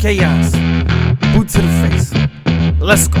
Chaos. Boot to the face. Let's go.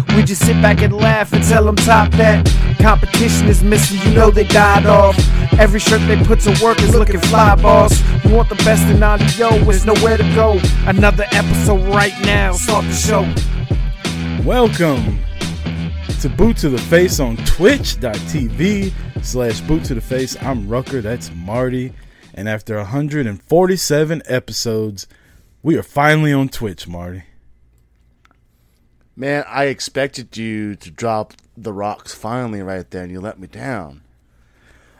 We just sit back and laugh and tell them top that. Competition is missing, you know they died off. Every shirt they put to work is looking fly, boss. You want the best in audio, there's nowhere to go. Another episode right now, start the show. Welcome to Boot to the Face on twitch.tv slash boot to the face. I'm Rucker, that's Marty. And after 147 episodes, we are finally on Twitch, Marty. Man, I expected you to drop the rocks finally right there, and you let me down.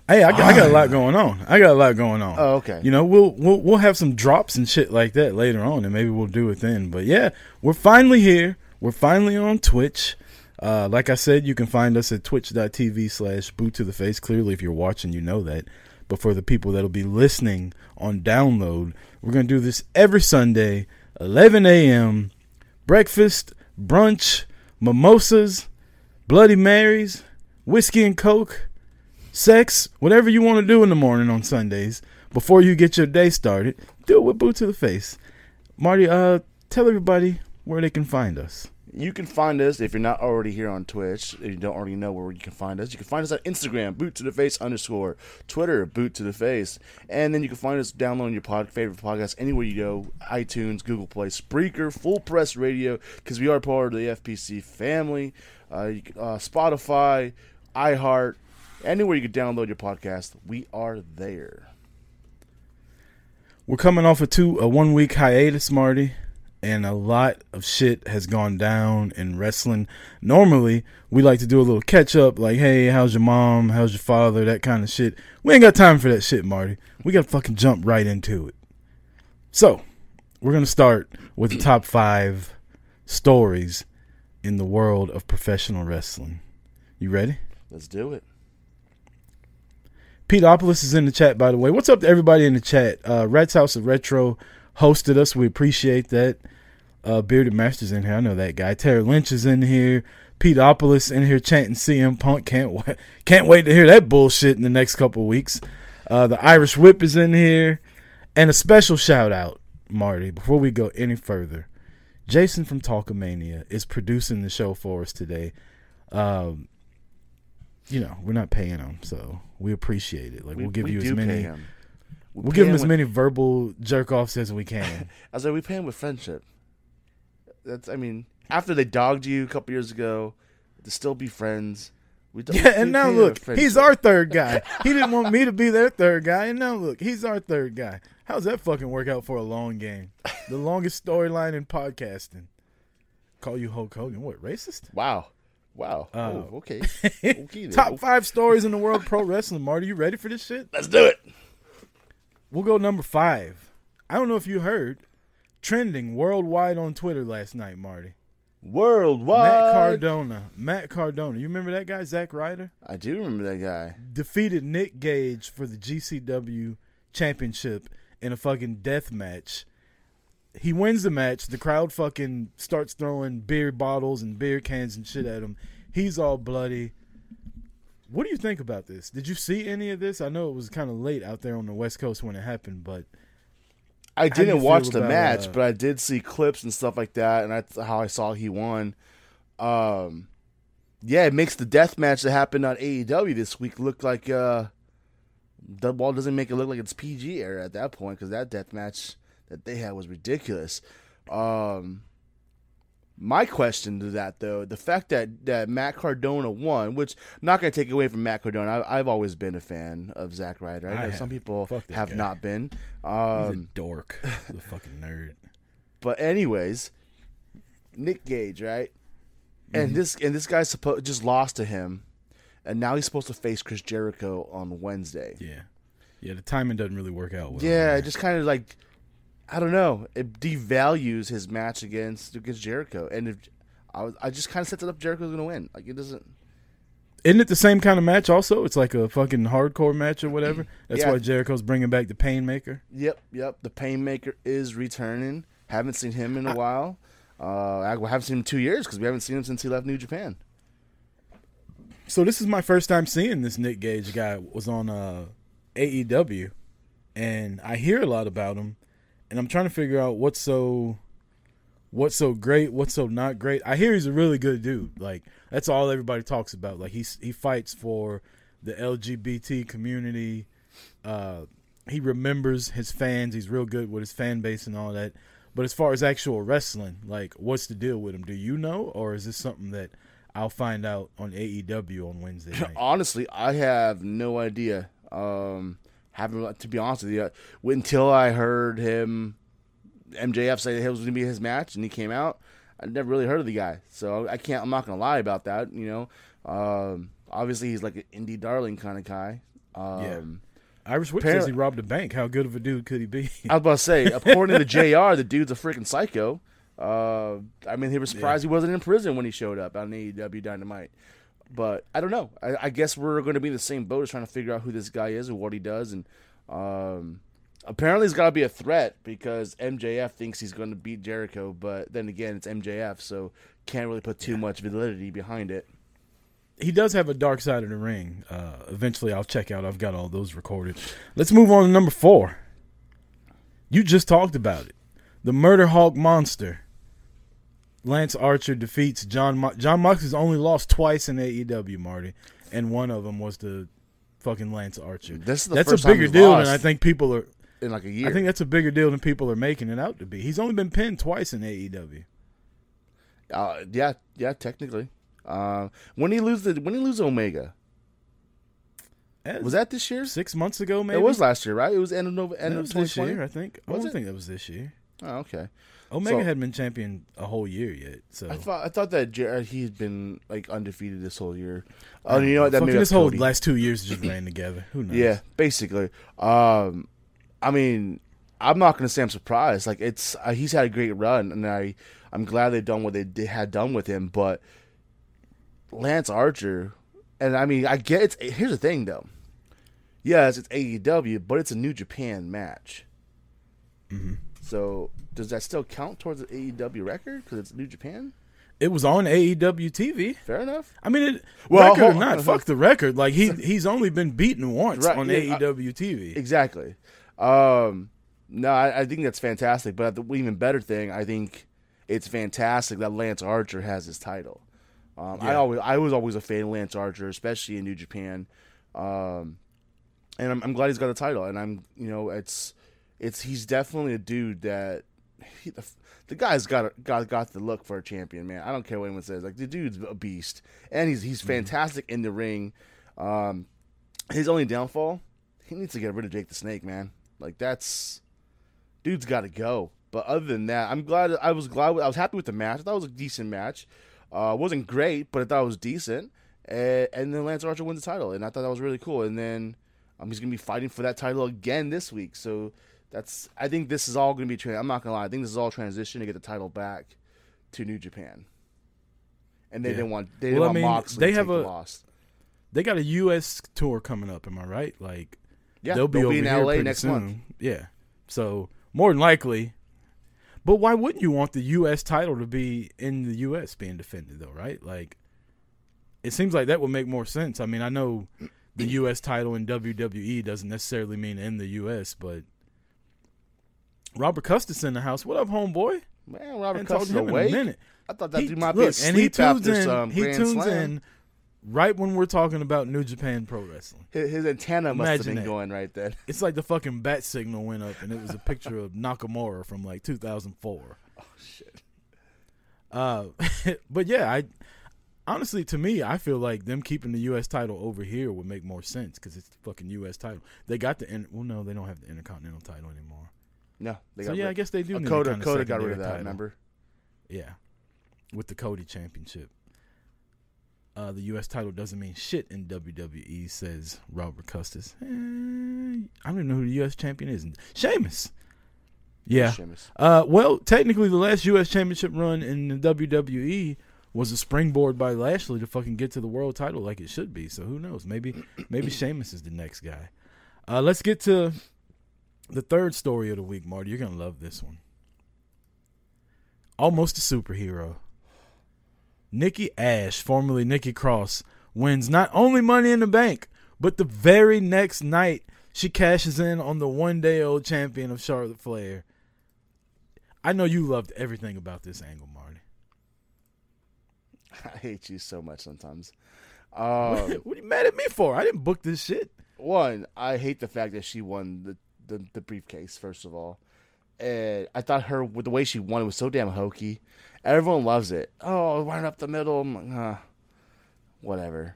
Hey, I got, I got a lot going on. I got a lot going on. Oh, okay. You know, we'll we'll we'll have some drops and shit like that later on, and maybe we'll do it then. But yeah, we're finally here. We're finally on Twitch. Uh, like I said, you can find us at twitch.tv slash boot to the face. Clearly, if you're watching, you know that. But for the people that'll be listening on download, we're going to do this every Sunday, 11 a.m. Breakfast, brunch, mimosas, Bloody Marys, whiskey and Coke, sex, whatever you want to do in the morning on Sundays before you get your day started. Do it with boot to the face. Marty, uh, tell everybody where they can find us. You can find us if you're not already here on Twitch. If you don't already know where you can find us, you can find us at Instagram, boot to the face underscore, Twitter, boot to the face, and then you can find us downloading your pod, favorite podcast anywhere you go: iTunes, Google Play, Spreaker, Full Press Radio, because we are part of the FPC family. Uh, uh, Spotify, iHeart, anywhere you can download your podcast, we are there. We're coming off a two a one week hiatus, Marty, and a lot of shit has gone down in wrestling. Normally, we like to do a little catch up, like, hey, how's your mom? How's your father? That kind of shit. We ain't got time for that shit, Marty. We gotta fucking jump right into it. So, we're gonna start with the top five stories in the world of professional wrestling. You ready? Let's do it. Pete Peteopolis is in the chat, by the way. What's up to everybody in the chat? Uh, Red's House of Retro hosted us. We appreciate that. Uh, Bearded Masters in here. I know that guy. Terry Lynch is in here. Peteopolis in here chanting CM Punk. Can't wait. Can't wait to hear that bullshit in the next couple weeks. Uh, the Irish Whip is in here, and a special shout out, Marty. Before we go any further, Jason from Talkomania is producing the show for us today. Um, you know, we're not paying him, so we appreciate it. Like we, will give we you as many. We We'll give him him as with- many verbal jerk offs as we can. I was like, we pay him with friendship. That's, I mean, after they dogged you a couple years ago, to still be friends. We don't, yeah, and now look, he's our third guy. He didn't want me to be their third guy, and now look, he's our third guy. How's that fucking work out for a long game? The longest storyline in podcasting. Call you Hulk Hogan? What racist? Wow, wow. Uh, oh, okay, okay. Top five stories in the world pro wrestling. Marty, you ready for this shit? Let's do it. We'll go number five. I don't know if you heard, trending worldwide on Twitter last night, Marty. Worldwide. Matt Cardona. Matt Cardona. You remember that guy, Zack Ryder? I do remember that guy. defeated Nick Gage for the GCW championship in a fucking death match. He wins the match. The crowd fucking starts throwing beer bottles and beer cans and shit at him. He's all bloody. What do you think about this? Did you see any of this? I know it was kind of late out there on the West Coast when it happened, but I didn't watch the about, match, uh, but I did see clips and stuff like that, and that's how I saw he won. Um, yeah, it makes the death match that happened on AEW this week look like uh, the ball doesn't make it look like it's PG era at that point because that death match that they had was ridiculous. Um, my question to that though, the fact that that Matt Cardona won, which I'm not going to take away from Matt Cardona, I, I've always been a fan of Zack Ryder. I I know have. some people have guy. not been. he's Um, a dork. He's a fucking nerd. but anyways, Nick Gage, right? Mm-hmm. And this and this guy supposed just lost to him, and now he's supposed to face Chris Jericho on Wednesday. Yeah. Yeah, the timing doesn't really work out well. Yeah, it just kind of like I don't know. It devalues his match against against Jericho, and if I was, I just kind of sets it up Jericho's going to win. Like it doesn't. Isn't it the same kind of match? Also, it's like a fucking hardcore match or whatever. That's Yeah. why Jericho's bringing back the Painmaker. Yep, yep. The Painmaker is returning. Haven't seen him in a while. Uh, I haven't seen him in two years because we haven't seen him since he left New Japan. So this is my first time seeing this Nick Gage guy. Was on uh, AEW, and I hear a lot about him, and I'm trying to figure out what's so, what's so great, what's so not great. I hear he's a really good dude. Like that's all everybody talks about. Like he's he fights for the LGBT community. Uh, he remembers his fans. He's real good with his fan base and all that. But as far as actual wrestling, like what's the deal with him? Do you know, or is this something that I'll find out on AEW on Wednesday night? Honestly, I have no idea. Um, haven't to be honest with you, until I heard him MJF say that it was going to be his match and he came out. I never really heard of the guy, so I can't. I'm not going to lie about that. You know, um, obviously he's like an indie darling kind of guy. Um, Yeah. Irish Whip says he robbed a bank. How good of a dude could he be? I was about to say, according to Jr., the dude's a freaking psycho. Uh, I mean, he was surprised he wasn't in prison when he showed up on AEW Dynamite. But I don't know. I, I guess we're going to be in the same boat as trying to figure out who this guy is and what he does. And um, apparently, he's got to be a threat because MJF thinks he's going to beat Jericho. But then again, it's MJF, so can't really put too much validity behind it. he does have a dark side of the ring. Uh, eventually, I'll check out. I've got all those recorded. Let's move on to number four. You just talked about it. The Murder Hawk Monster. Lance Archer defeats Jon. Mo- Jon Moxley's only lost twice in AEW, Marty, and one of them was the fucking Lance Archer. This is the that's first a bigger deal than I think people are. in like a year. I think that's a bigger deal than people are making it out to be. He's only been pinned twice in AEW. uh, yeah, yeah, technically. Uh, when he lose the when he lose Omega, was that this year? six months ago? Maybe It was last year, right? It was end of November, end That of this 2020. year, I think. I Was don't it? think that was this year. Oh, okay. Omega So- hadn't been champion a whole year yet, so I thought I thought that Jer- he'd been like undefeated this whole year. Oh, you know what? That maybe this whole last two years just ran together. Who knows? Yeah, basically. Um, I mean, I'm not gonna say I'm surprised. Like it's uh, he's had a great run, and I I'm glad they've done what they did, had done with him. But Lance Archer, and I mean, I get it's here's the thing though. Yes, it's AEW, but it's a New Japan match. Mm-hmm. So does that still count towards the AEW record because it's New Japan? it was on AEW TV. Fair enough. I mean, it, Well, record or not, fuck the record. Like he he's only been beaten once Right, on yeah, I- AEW TV. Exactly. Um, no, I, I think that's fantastic. But the even better thing, I think it's fantastic that Lance Archer has his title. Um, I always, I was always a fan of Lance Archer, especially in New Japan. Um, and I'm, I'm glad he's got a title. And I'm, you know, it's, it's he's definitely a dude that he, the, the guy's got got got the look for a champion, man. I don't care what anyone says. Like the dude's a beast, and he's he's fantastic in the ring. Um, his only downfall, he needs to get rid of Jake the Snake, man. Like that's dude's got to go. But other than that, I'm glad. I was glad. I was happy with the match. I thought it was a decent match. Uh, wasn't great, but I thought it was decent. And, and then Lance Archer wins the title, and I thought that was really cool. And then um, he's gonna be fighting for that title again this week. So that's. I think this is all gonna be. Tra- I'm not gonna lie. I think this is all transition to get the title back to New Japan. And they Yeah. didn't want. They didn't Well, I want mean, Moxley they to have a- loss. They got a U.S. tour coming up. Am I right? Like Yeah, they'll be over in here LA next soon. month. Yeah. So more than likely. But why wouldn't you want the U.S. title to be in the U.S. being defended though? Right? Like, it seems like that would make more sense. I mean, I know the U.S. title in WWE doesn't necessarily mean in the U.S., but Robert Custis in the house. What up, homeboy? Man, Robert Custis awake. minute. I thought that He- dude might look, be and he tunes after in. some he Grand tunes Slam. in right when we're talking about New Japan Pro Wrestling. His, his antenna must Imagine have been that. going right then. It's like the fucking bat signal went up, and it was a picture of Nakamura from like 2004. Oh shit. Uh, but yeah, I honestly, to me, I feel like them keeping the U.S. title over here would make more sense because it's the fucking U.S. title. They got the in- well, no, they don't have the Intercontinental title anymore. No, they so got yeah, I guess they do. uh, need a Coda. kinda Cody got rid of that. title. Remember? Yeah, with the Cody Championship. Uh, the U.S. title doesn't mean shit in WWE, says Robert Custis. Eh, I don't even know who the U.S. champion is. Sheamus. Yeah. Sheamus. Uh, well, technically, the last U.S. championship run in the WWE was a springboard by Lashley to fucking get to the world title like it should be. So who knows? Maybe maybe Sheamus is the next guy. Uh, let's get to the third story of the week, Marty. You're gonna love this one. Almost a superhero. Nikki Ash, formerly Nikki Cross, wins not only Money in the Bank, but the very next night she cashes in on the one day old champion of Charlotte Flair. I know you loved everything about this angle, Marty. I hate you so much sometimes. what, Um, what are you mad at me for? I didn't book this shit. one, I hate the fact that she won the, the, the briefcase, first of all. And I thought her, with the way she won, it was so damn hokey. Everyone loves it. Oh, right up the middle. Like, huh, whatever.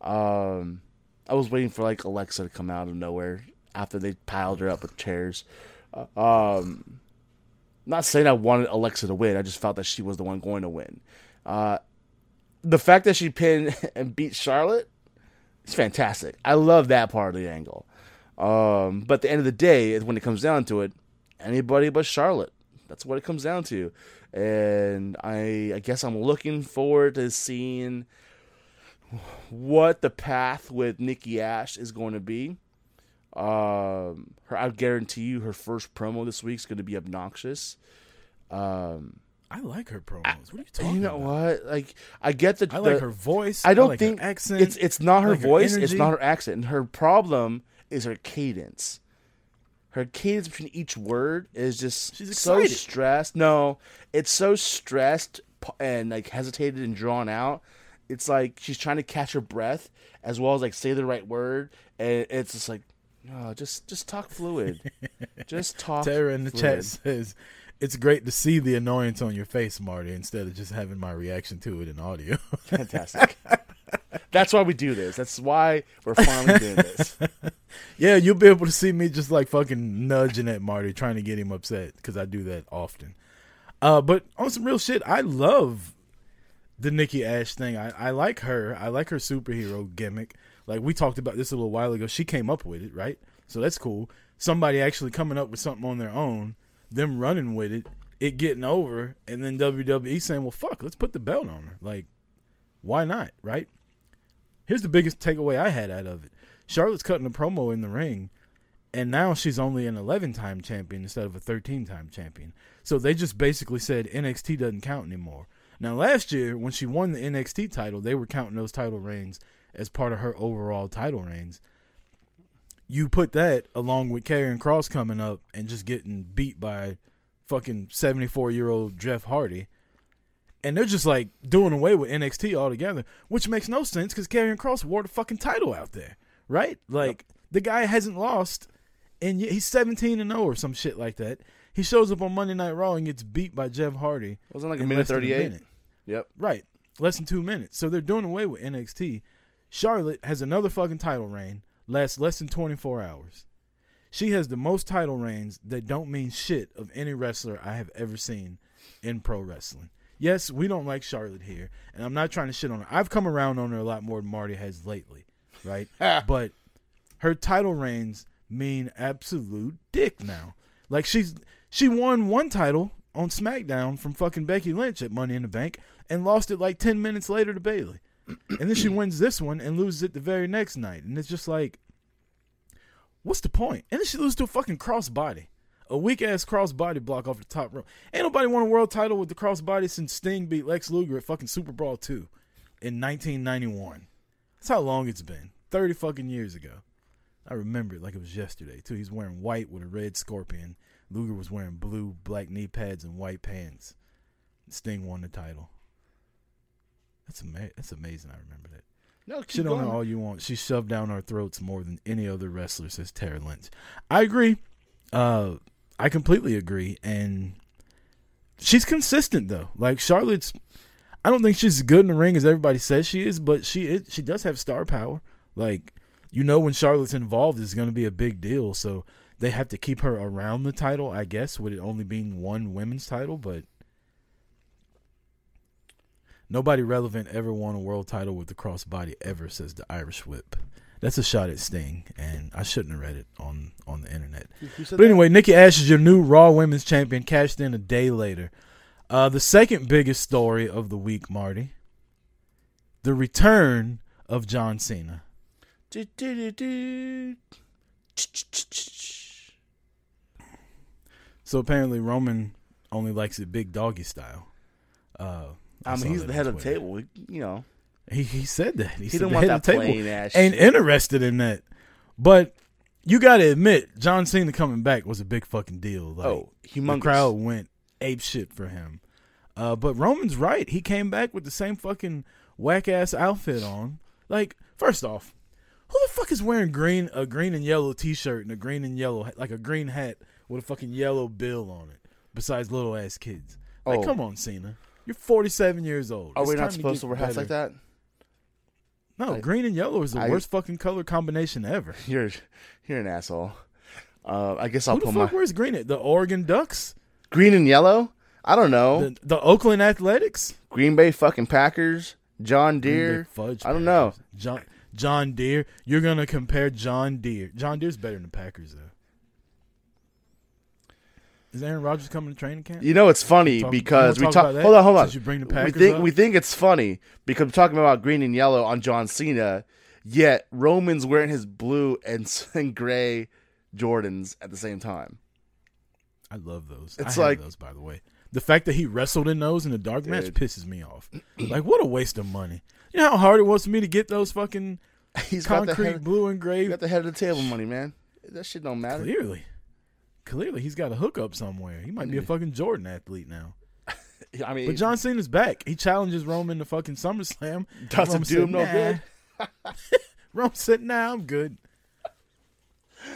Um, I was waiting for like Alexa to come out of nowhere after they piled her up with chairs. Uh, um, not saying I wanted Alexa to win. I just felt that she was the one going to win. Uh, the fact that she pinned and beat Charlotte it's fantastic. I love that part of the angle. Um, but at the end of the day, when it comes down to it, anybody but Charlotte. That's what it comes down to. And I, I guess I'm looking forward to seeing what the path with Nikki Ash is going to be. Um, her, I guarantee you, her first promo this week is going to be obnoxious. Um, I like her promos. What are you talking you know about? what? Like, I get the. I like the- her voice. I don't like her think accent. It's it's not her like her voice. it's not her accent. Her problem is her cadence. Her cadence between each word is just She's so excited. stressed. No, it's so stressed and like hesitated and drawn out. It's like she's trying to catch her breath as well as like say the right word, and it's just like, oh, just just talk fluid, just talk. Tara in the fluid. chat says it's great to see the annoyance on your face, Marty, instead of just having my reaction to it in audio. Fantastic. That's why we do this. That's why we're finally doing this. yeah, you'll be able to see me just like fucking nudging at Marty, trying to get him upset because I do that often. Uh, but on some real shit, I love the Nikki Ash thing. I, I like her. I like her superhero gimmick. Like we talked about this a little while ago. She came up with it, right? So that's cool. Somebody actually coming up with something on their own, them running with it, it getting over, and then WWE saying, "Well, fuck, let's put the belt on her." Like, why not, right? Here's the biggest takeaway I had out of it. Charlotte's cutting a promo in the ring, and now she's only an 11 time champion instead of a 13 time champion. So they just basically said NXT doesn't count anymore. Now, last year, when she won the NXT title, they were counting those title reigns as part of her overall title reigns. You put that along with Karrion Cross coming up and just getting beat by fucking 74 year old Jeff Hardy. And they're just like doing away with NXT altogether, which makes no sense because Karrion Cross wore the fucking title out there, right? Like the guy hasn't lost, and he's seventeen and zero or some shit like that. He shows up on Monday Night Raw and gets beat by Jeff Hardy. Wasn't like a minute thirty eight. Yep. Right, less than two minutes. So they're doing away with NXT. Charlotte has another fucking title reign, lasts less than twenty four hours. She has the most title reigns that don't mean shit of any wrestler I have ever seen in pro wrestling. Yes, we don't like Charlotte here, and I'm not trying to shit on her. I've come around on her a lot more than Marty has lately, right? but her title reigns mean absolute dick now. Like she's she won one title on SmackDown from fucking Becky Lynch at Money in the Bank and lost it like 10 minutes later to Bayley. and then she wins this one and loses it the very next night. And it's just like what's the point? And then she loses to a fucking crossbody. A weak ass crossbody block off the top rope. Ain't nobody won a world title with the crossbody since Sting beat Lex Luger at fucking Super Brawl 2 in 1991. That's how long it's been. 30 fucking years ago. I remember it like it was yesterday, too. He's wearing white with a red scorpion. Luger was wearing blue, black knee pads and white pants. Sting won the title. That's ama- That's amazing. I remember that. No, keep Shit on her going. all you want. She shoved down our throats more than any other wrestler, says Tara Lynch. I agree. Uh, I completely agree. And she's consistent though. Like Charlotte's, I don't think she's as good in the ring as everybody says she is, but she is, she does have star power. Like you know, when Charlotte's involved, it's going to be a big deal. So they have to keep her around the title, I guess, with it only being one women's title. But nobody relevant ever won a world title with the crossbody ever, says the Irish Whip. That's a shot at Sting, and I shouldn't have read it on on the internet. But anyway, Nikki Ash is your new Raw Women's Champion, cashed in a day later. Uh, the second biggest story of the week, Marty, the return of John Cena. Do, do, do. So apparently Roman only likes it big doggy style. Uh, I saw mean, he's the head of the table. You know, He he said that. He, he said didn't want that table ain't shit. interested in that. But you got to admit, John Cena coming back was a big fucking deal. Like, oh, the crowd went ape shit for him. Uh, but Roman's right. He came back with the same fucking whack ass outfit on. Like, first off, who the fuck is wearing green a green and yellow t shirt and a green and yellow like a green hat with a fucking yellow bill on it? Besides little ass kids. Like, Oh. come on, Cena. You're 47 years old. Are It's we not supposed get to wear hats like that? No, I- green and yellow is the I- worst fucking color combination ever. You're you're an asshole. Uh, I guess I'll Who the put fuck my wears green? It the Oregon Ducks, green and yellow. I don't know. the, the Oakland Athletics, Green Bay fucking Packers. John Deere. Fudge. I don't know. John John Deere. You're gonna compare John Deere. John Deere's better than the Packers though. Is Aaron Rodgers coming to training camp? You know it's funny Talk- because we talk. talk Hold on, hold on. since you bring the we think up? we think it's funny because we're talking about green and yellow on John Cena, yet Roman's wearing his blue and, and gray Jordans at the same time. I love those. It's I like- those, by the way. The fact that he wrestled in those in the dark match pisses me off. like, what a waste of money. You know how hard it was for me to get those fucking He's got the concrete head, blue and gray got the head of the table money, man. That shit don't matter. Clearly. Clearly, he's got a hookup somewhere. He might be a fucking Jordan athlete now. I mean, But John Cena's back. He challenges Roman to fucking SummerSlam. Doesn't Roman do said, him no good. Roman said, "Nah, I'm good."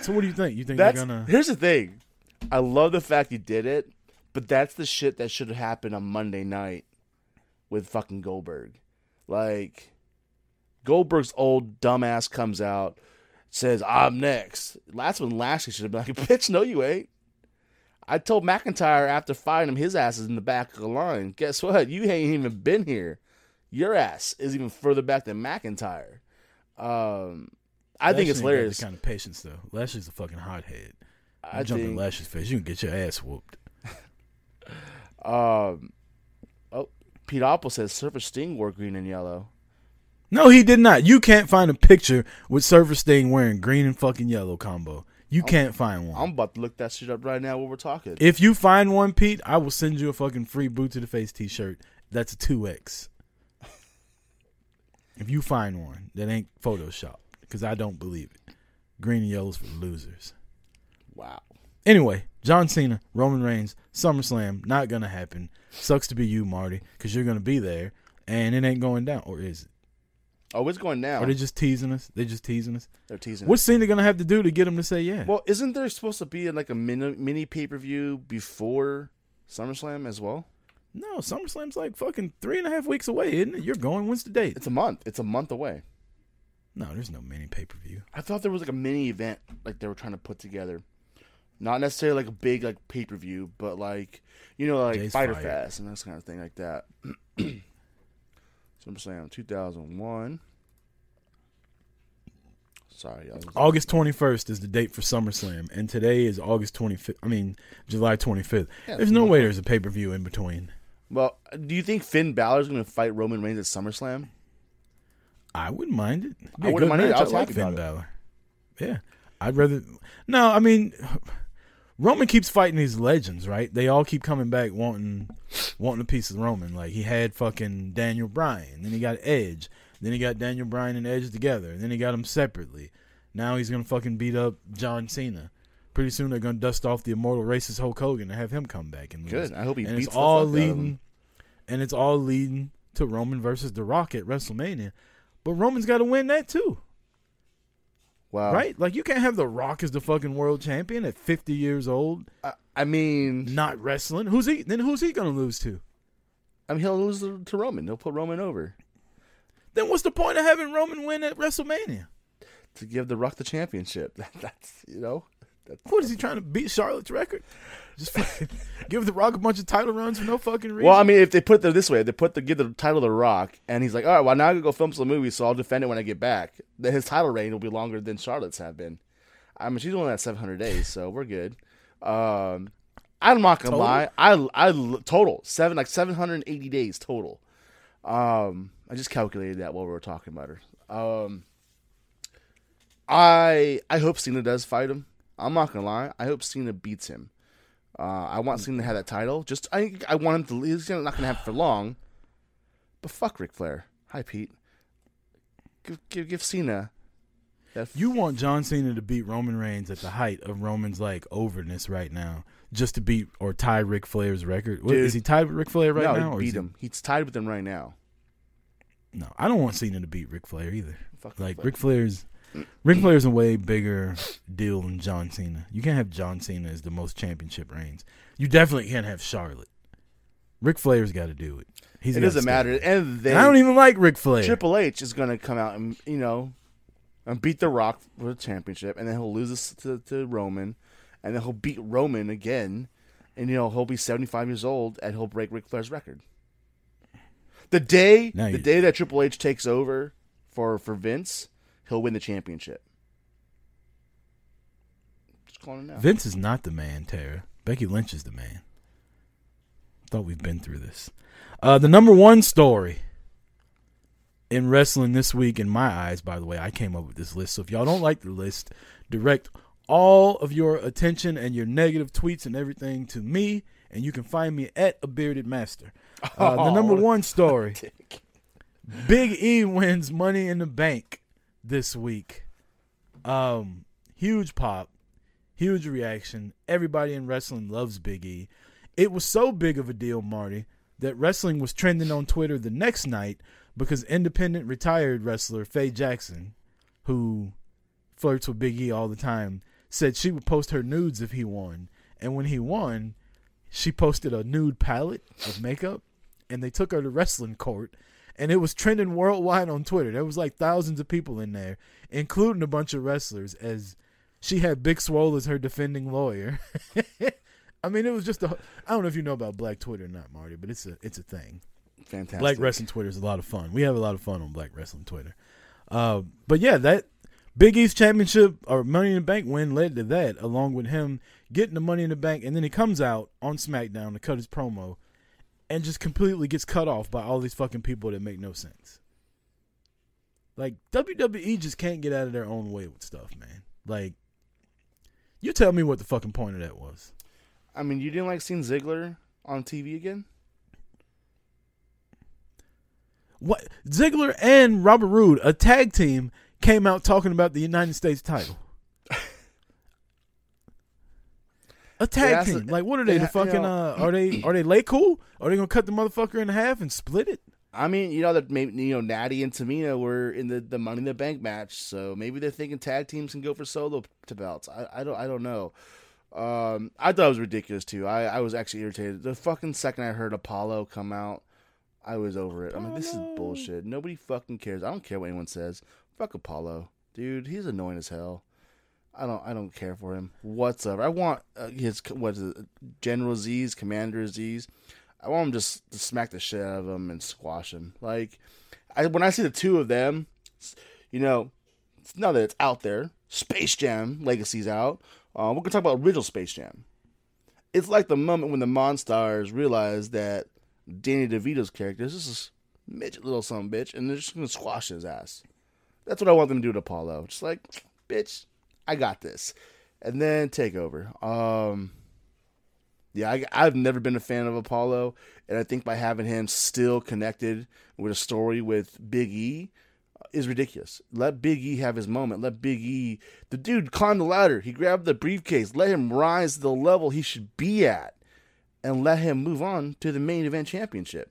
So what do you think? You think That's they're gonna? here's the thing. I love the fact he did it, but that's the shit that should have happened on Monday night with fucking Goldberg. Like Goldberg's old dumbass comes out, says I'm next. Last one, Lashley should have been like, "Bitch, no, you ain't." I told McIntyre after fighting him, his ass is in the back of the line. Guess what? You ain't even been here. Your ass is even further back than McIntyre. Um, I think it's Lashley ain't got hilarious. The kind of patience though. Lashley's a fucking hothead. You I jump in Lashley's face, you can get your ass whooped. Um, oh, Pete Opple says Surfer Sting wore green and yellow. No, he did not. You can't find a picture with Surfer Sting wearing green and fucking yellow combo. You can't find one. I'm about to look that shit up right now while we're talking. If you find one, Pete, I will send you a fucking free boot to the face T-shirt. That's a two X. If you find one that ain't Photoshop, because I don't believe it. Green and yellow's for losers. wow. Anyway, John Cena, Roman Reigns, SummerSlam, not gonna happen. Sucks to be you, Marty, because you're gonna be there, and it ain't going down, or is it? Oh, it's going down. Are they just teasing us? They're just teasing us. They're teasing. Us. What's Cena gonna have to do to get him to say yeah? well, isn't there supposed to be like a mini, mini pay per view before SummerSlam as well? no, SummerSlam's like fucking three and a half weeks away, isn't it? You're going. When's the date? It's a month. It's a month away. No, there's no mini pay per view. I thought there was like a mini event like they were trying to put together. Not necessarily like a big like pay per view, but like you know like Jay's Fighter fired. Fest and that kind of thing like that. SummerSlam 2001. Sorry, I was, August 21st is the date for SummerSlam, and today is August 25th. I mean, July 25th. Yeah, There's no way there's a pay per view in between. well, do you think Finn Balor's going to fight Roman Reigns at SummerSlam? I wouldn't mind it. I wouldn't mind it. I was like Finn. Balor. Yeah, I'd rather. No, I mean, Roman keeps fighting these legends, right? They all keep coming back wanting wanting a piece of Roman. Like he had fucking Daniel Bryan, then he got Edge, then he got Daniel Bryan and Edge together, and then he got them separately. Now he's gonna fucking beat up John Cena. Pretty soon they're gonna dust off the immortal racist Hulk Hogan and have him come back and lose. Good. I hope he and beats it's the all fuck out of him. leading, and it's all leading to Roman versus The Rock at WrestleMania. But Roman's got to win that too, Wow. right? Like you can't have The Rock as the fucking world champion at 50 years old, I, I mean, not wrestling. Who's he? Then who's he gonna lose to? I mean, he'll lose to to Roman. He'll put Roman over Then what's the point of having Roman win at WrestleMania? to give the Rock the championship. That's you know. What is he trying to beat Charlotte's record? Just give The Rock a bunch of title runs for no fucking reason. Well, I mean, if they put it this way, they put the give the title to The Rock, and he's like, all right, well now I gotta go film some movies, so I'll defend it when I get back. Then his title reign will be longer than Charlotte's have been. I mean, she's only at 700 days, so we're good. Um, I'm not gonna Total? lie, I I total seven like 780 days total. Um, I just calculated that while we were talking about her. Um, I I hope Cena does fight him. I'm not gonna lie. I hope Cena beats him. Uh, I want Cena to have that title. Just I I want him to. He's not gonna have it for long. But fuck Ric Flair. Hi Pete. Give give give Cena. That you want John Cena to beat Roman Reigns at the height of Roman's like overness right now, just to beat or tie Ric Flair's record. What, Dude. is he tied with Ric Flair right no, now? he or beat he- him. He's tied with him right now. No, I don't want Cena to beat Ric Flair either. Fuck Like. Ric Flair's Ric Flair's a way bigger deal than John Cena. You can't have John Cena as the most championship reigns. You definitely can't have Charlotte. Ric Flair's got to do it. He's It doesn't matter. And they And I don't even like Ric Flair. Triple H is going to come out and you know, and beat The Rock for the championship, and then he'll lose this to, to Roman, and then he'll beat Roman again, and you know he'll be seventy five years old, and he'll break Ric Flair's record. The day, Now the day that Triple H takes over for for Vince, he'll win the championship. Just calling it now. Vince is not the man, Tara. Becky Lynch is the man. Thought we've been through this. Uh, the number one story in wrestling this week, in my eyes, by the way, I came up with this list. So if y'all don't like the list, direct all of your attention and your negative tweets and everything to me, and you can find me at a bearded master. Uh, the number one story. Big E wins Money in the Bank this week. Um, huge pop, huge reaction. Everybody in wrestling loves Big E. It was so big of a deal, Marty, that wrestling was trending on Twitter the next night because independent retired wrestler Faye Jackson, who flirts with Big E all the time, said she would post her nudes if he won. And when he won, she posted a nude palette of makeup and they took her to wrestling court and it was trending worldwide on Twitter. There was like thousands of people in there, including a bunch of wrestlers, as she had Big Swole as her defending lawyer. I mean, it was just a. I don't know if you know about Black Twitter or not, Marty, but it's a it's a thing. Fantastic. Black Wrestling Twitter is a lot of fun. We have a lot of fun on Black Wrestling Twitter. Uh, but yeah, that Big E's championship or Money in the Bank win led to that, along with him getting the Money in the Bank, and then he comes out on SmackDown to cut his promo, and just completely gets cut off by all these fucking people that make no sense. Like WWE just can't get out of their own way with stuff, man. Like, you tell me what the fucking point of that was. I mean, you didn't like seeing Ziggler on TV again? What Ziggler and Robert Roode, a tag team, came out talking about the United States title. A tag Yeah, team, a- like what are they? The fucking you know- uh, are they are they LayCool? Are they gonna cut the motherfucker in half and split it? I mean, you know that maybe you know Natty and Tamina were in the, the Money in the Bank match, so maybe they're thinking tag teams can go for solo to belts. I, I don't I don't know. Um, I thought it was ridiculous too. I, I was actually irritated. The fucking second I heard Apollo come out, I was over it. I'm like, this is bullshit. Nobody fucking cares. I don't care what anyone says. Fuck Apollo, dude. He's annoying as hell. I don't I don't care for him whatsoever. I want uh, his what is it, General Z's Commander Azeez. I want him just to smack the shit out of him and squash him. Like, I when I see the two of them, you know, it's- now that it's out there, Space Jam Legacy's out. Uh, we're gonna talk about original Space Jam. It's like the moment when the Monstars realize that Danny DeVito's character is a midget little son bitch, and they're just gonna squash his ass. That's what I want them to do to Apollo. Just like, bitch, I got this, and then take over. Um, yeah, I, I've never been a fan of Apollo, and I think by having him still connected with a story with Big E uh, is ridiculous. Let Big E have his moment. Let Big E, the dude, climb the ladder. He grabbed the briefcase. Let him rise to the level he should be at, and let him move on to the main event championship.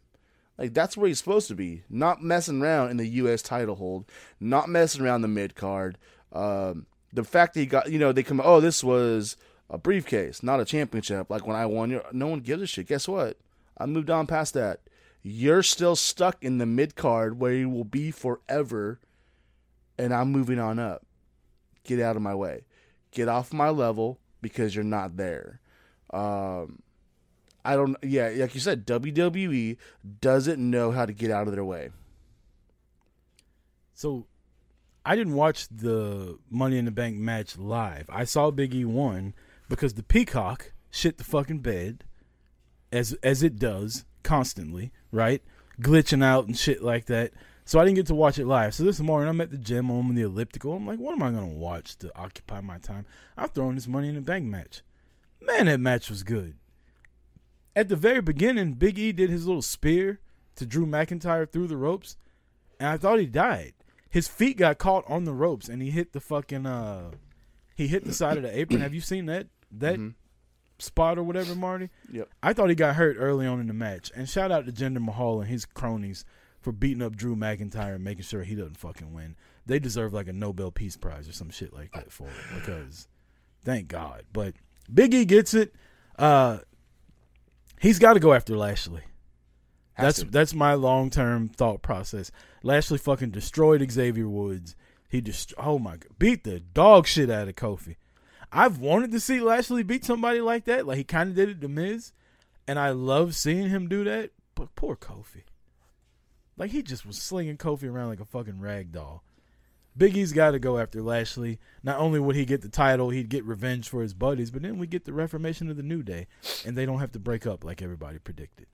Like that's where he's supposed to be, not messing around in the U.S. title hold, not messing around the mid card. Um, the fact that he got, you know, they come, oh, this was a briefcase, not a championship. Like when I won, no one gives a shit. Guess what? I moved on past that. You're still stuck in the mid card where you will be forever, and I'm moving on up. Get out of my way. Get off my level. because you're not there. Um, I don't. Yeah, like you said, WWE doesn't know how to get out of their way. So I didn't watch the Money in the Bank match live. I saw Big E won because the Peacock shit the fucking bed as as it does constantly, right? Glitching out and shit like that. So I didn't get to watch it live. So this morning I'm at the gym, I'm on the elliptical. I'm like, what am I gonna watch to occupy my time? I'm throwing this Money in the Bank match. Man, that match was good. At the very beginning, Big E did his little spear to Drew McIntyre through the ropes, and I thought he died. His feet got caught on the ropes, and he hit the fucking uh, he hit the side of the apron. Have you seen that that Mhm. spot or whatever, Marty? Yep. I thought he got hurt early on in the match. And shout out to Jinder Mahal and his cronies for beating up Drew McIntyre and making sure he doesn't fucking win. They deserve like a Nobel Peace Prize or some shit like that for it because thank God. But Big E gets it. Uh, he's got to go after Lashley. Has That's to. that's my long term thought process. Lashley fucking destroyed Xavier Woods. He just oh my god, beat the dog shit out of Kofi. I've wanted to see Lashley beat somebody like that, like he kind of did it to Miz, and I love seeing him do that. But poor Kofi, like he just was slinging Kofi around like a fucking rag doll. Big E's got to go after Lashley. Not only would he get the title, he'd get revenge for his buddies, but then we get the reformation of the New Day, and they don't have to break up like everybody predicted.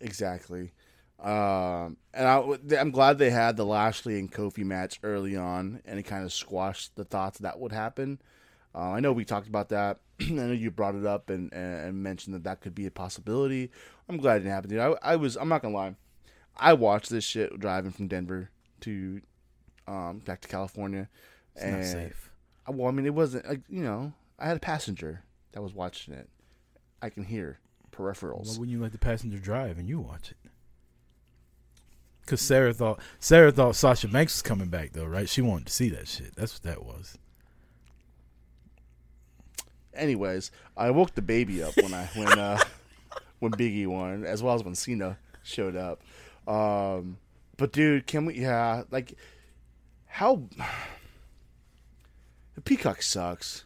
Exactly. Um, and I, I'm glad they had the Lashley and Kofi match early on, and it kind of squashed the thoughts that would happen. Uh, I know we talked about that. I know you brought it up and, and mentioned that that could be a possibility. I'm glad it didn't happen. Dude. I, I was. I'm not gonna lie. I watched this shit driving from Denver to um, back to California. It's not safe. Well, I mean, it wasn't like you know. I had a passenger that was watching it. I can hear peripherals. Why wouldn't you let the passenger drive and you watch it? Because Sarah thought Sarah thought Sasha Banks was coming back though, right? She wanted to see that shit. That's what that was. Anyways, I woke the baby up when I when uh when Biggie won, as well as when Cena showed up. Um, but dude, can we? Yeah, like how the Peacock sucks.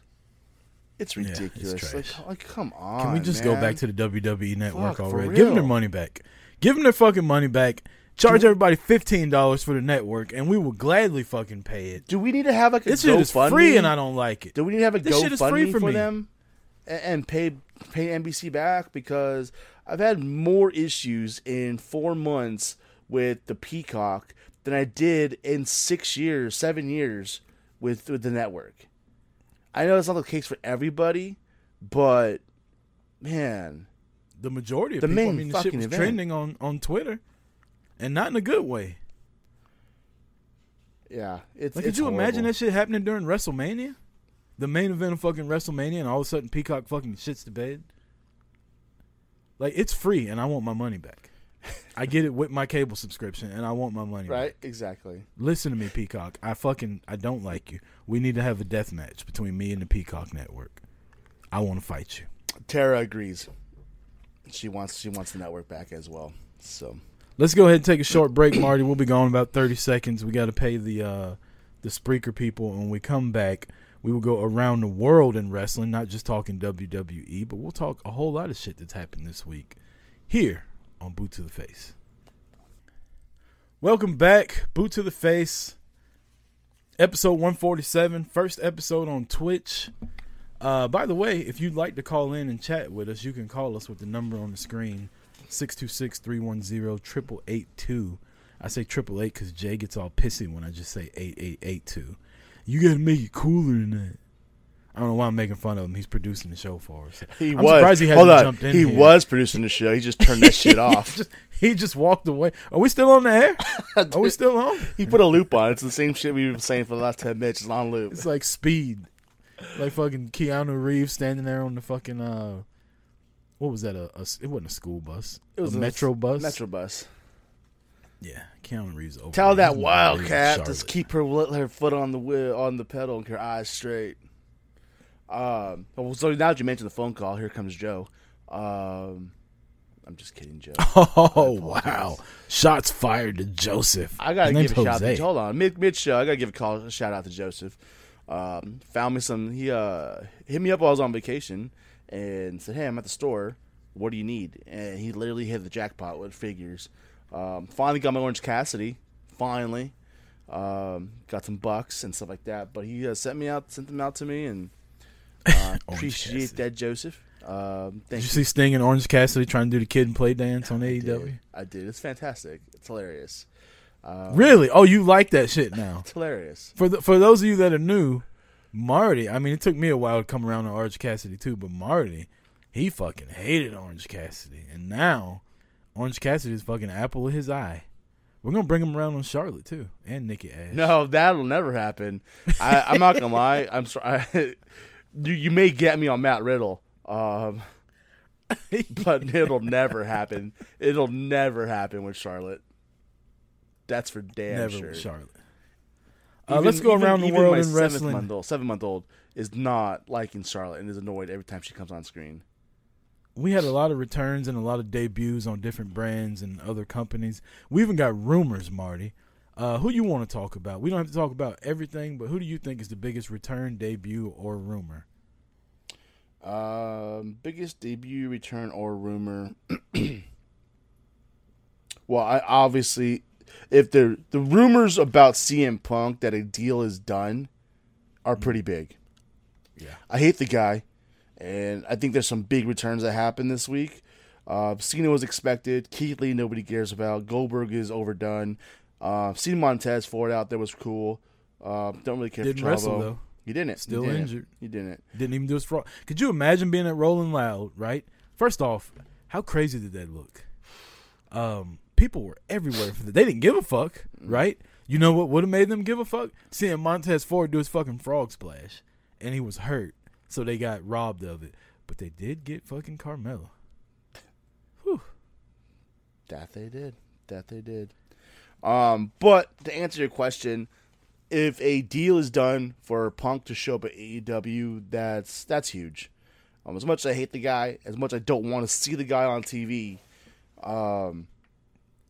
It's Yeah, it's ridiculous. like, like, come on. Can we just go back to the WWE network Fuck, already? Give them their money back. Give them their fucking money back. Charge everybody fifteen dollars for the network, and we will gladly fucking pay it. Do we need to have like a This shit is free, and I don't like it. Do we need to have a This shit is free GoFundMe for for, them and, and pay pay NBC back because I've had more issues in four months with the Peacock than I did in six years, seven years with with the network. I know it's not the case for everybody, but man, The majority of The people, I main mean, the shit fucking was event. trending on on Twitter, and not in a good way. yeah, it's. Like, it's could you imagine horrible. that shit happening during WrestleMania? The main event of fucking WrestleMania, and all of a sudden Peacock fucking shits the bed. Like, it's free, and I want my money back. I get it with my cable subscription, and I want my money back. Right, exactly. Listen to me, Peacock. I fucking I don't like you. We need to have a death match between me and the Peacock Network. I want to fight you. Tara agrees. She wants she wants the network back as well. So Let's go ahead and take a short break, Marty. We'll be gone about thirty seconds. We got to pay the uh, the Spreaker people, and when we come back, we will go around the world in wrestling, not just talking WWE, but we'll talk a whole lot of shit that's happened this week here on Boot to the Face. Welcome back, Boot to the Face, episode one forty seven, first episode on Twitch. Uh, by the way, if you'd like to call in and chat with us, you can call us with the number on the screen 626-310-8882. I say triple eight because Jay gets all pissy when I just say eight eight eight two. You gotta make it cooler than that. I don't know why I'm making fun of him. He's producing the show for us. he I'm was. surprised he hasn't on. jumped in he here. was producing the show. He just turned that shit off. just, he just walked away. Are we still on the air? Are we still on? He put a loop on. It's the same shit we've been saying for the last ten minutes. It's on loop. It's like speed. Like fucking Keanu Reeves standing there on the fucking uh what was that? A, a it wasn't a school bus. It was a a metro bus. Metro bus. Yeah, Keanu Reeves. Over Tell that wildcat to keep her her foot on the wheel, on the pedal and her eyes straight. Um. So now that you mentioned the phone call, here comes Joe. Um. I'm just kidding, Joe. Oh wow! Shots fired to Joseph. I gotta His give a shout out. To, hold on, mid mid show. I gotta give a call, a shout out to Joseph. Um, found me some. He uh, hit me up while I was on vacation and said, "Hey, I'm at the store. What do you need?" And he literally hit the jackpot with figures. Um, finally got my Orange Cassidy. Finally, um, got some bucks and stuff like that. But he uh, sent me out, sent them out to me, and uh, appreciate Cassidy. that, Joseph. Um, Did thank you see Sting and Orange Cassidy trying to do the kid and play dance on I AEW? did. I did. It's fantastic. It's hilarious. Um, Really? Oh, you like that shit now? It's hilarious. For the, for those of you that are new, Marty. I mean, it took me a while to come around to Orange Cassidy too, but Marty, he fucking hated Orange Cassidy, and now Orange Cassidy is fucking apple of his eye. We're gonna bring him around on Charlotte too, and Nikki Ash. No, that'll never happen. I, I'm not gonna lie. I'm sorry. You, you may get me on Matt Riddle, um, but it'll never happen. It'll never happen with Charlotte. That's for damn never sure. with Charlotte. Uh, Even- let's go even- around the world in wrestling. Month old, seven month old is not liking Charlotte and is annoyed every time she comes on screen. we had a lot of returns and a lot of debuts on different brands and other companies. We even got rumors, Marty. Uh, who you want to talk about? We don't have to talk about everything, but who do you think is the biggest return, debut, or rumor? Um, biggest debut, return, or rumor. well, I obviously, if the the rumors about CM Punk that a deal is done are pretty big. Yeah. I hate the guy, and I think there's some big returns that happened this week. Uh, Cena was expected. Keith Lee, nobody cares about. Goldberg is overdone. Uh, seeing Montez Ford out there was cool. Uh, don't really care Didn't for Chavo. wrestle though. You didn't. Still you didn't. injured. You didn't. Didn't even do his fraud. Could you imagine being at Rolling Loud, right? First off, how crazy did that look? Um, people were everywhere for that. They didn't give a fuck, right? You know what would have made them give a fuck? Seeing Montez Ford do his fucking frog splash, and he was hurt, so they got robbed of it. But they did get fucking Carmelo. Whew. That they did. That they did. Um, but to answer your question, if a deal is done for Punk to show up at AEW, that's that's huge. Um, as much as I hate the guy, as much as I don't want to see the guy on TV, um,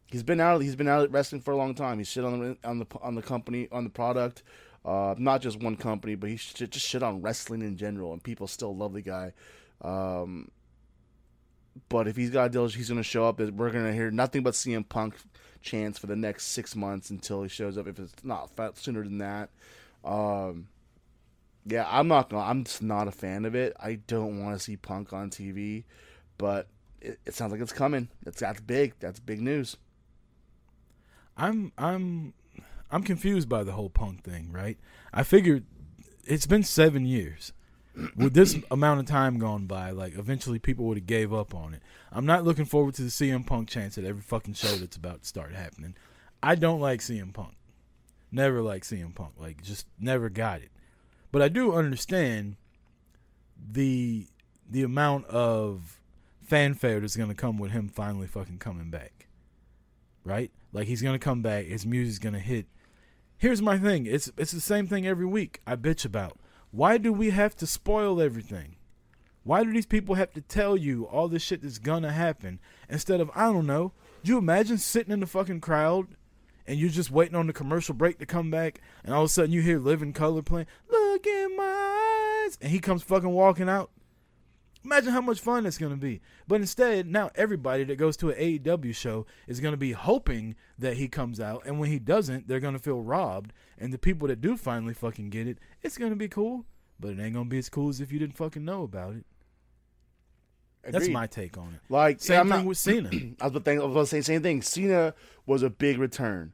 he's been out. He's been out wrestling for a long time. He's shit on the on the on the company on the product, uh, not just one company, but he shit, just shit on wrestling in general, and people still love the guy. Um, but if he's got a deal, he's going to show up. We're going to hear nothing but CM Punk chants for the next six months until he shows up. If it's not sooner than that, um, yeah, I'm not. I'm just not a fan of it. I don't want to see Punk on TV, but it, it sounds like it's coming. That's that's big. That's big news. I'm I'm I'm confused by the whole punk thing, right? I figured it's been seven years. With this amount of time gone by, like eventually people would have gave up on it. I'm not looking forward to the CM Punk chance at every fucking show that's about to start happening. I don't like CM Punk. Never like CM Punk. Like just never got it. But I do understand the the amount of fanfare that's gonna come with him finally fucking coming back right? Like he's gonna come back, his music's gonna hit. Here's my thing: it's it's the same thing every week. I bitch about. Why do we have to spoil everything? Why do these people have to tell you all this shit that's gonna happen instead of I don't know? Do you imagine sitting in the fucking crowd and you're just waiting on the commercial break to come back, and all of a sudden you hear Living Colour playing? Look in my eyes, and he comes fucking walking out. Imagine how much fun that's to be. But instead, now everybody that goes to an AEW show is to be hoping that he comes out. And when he doesn't, they're to feel robbed. And the people that do finally fucking get it, it's going to be cool. But it ain't going to be as cool as if you didn't fucking know about it. That's my take on it. like Same yeah, thing not- with Cena. I was about to I was to say the same thing. Cena was a big return,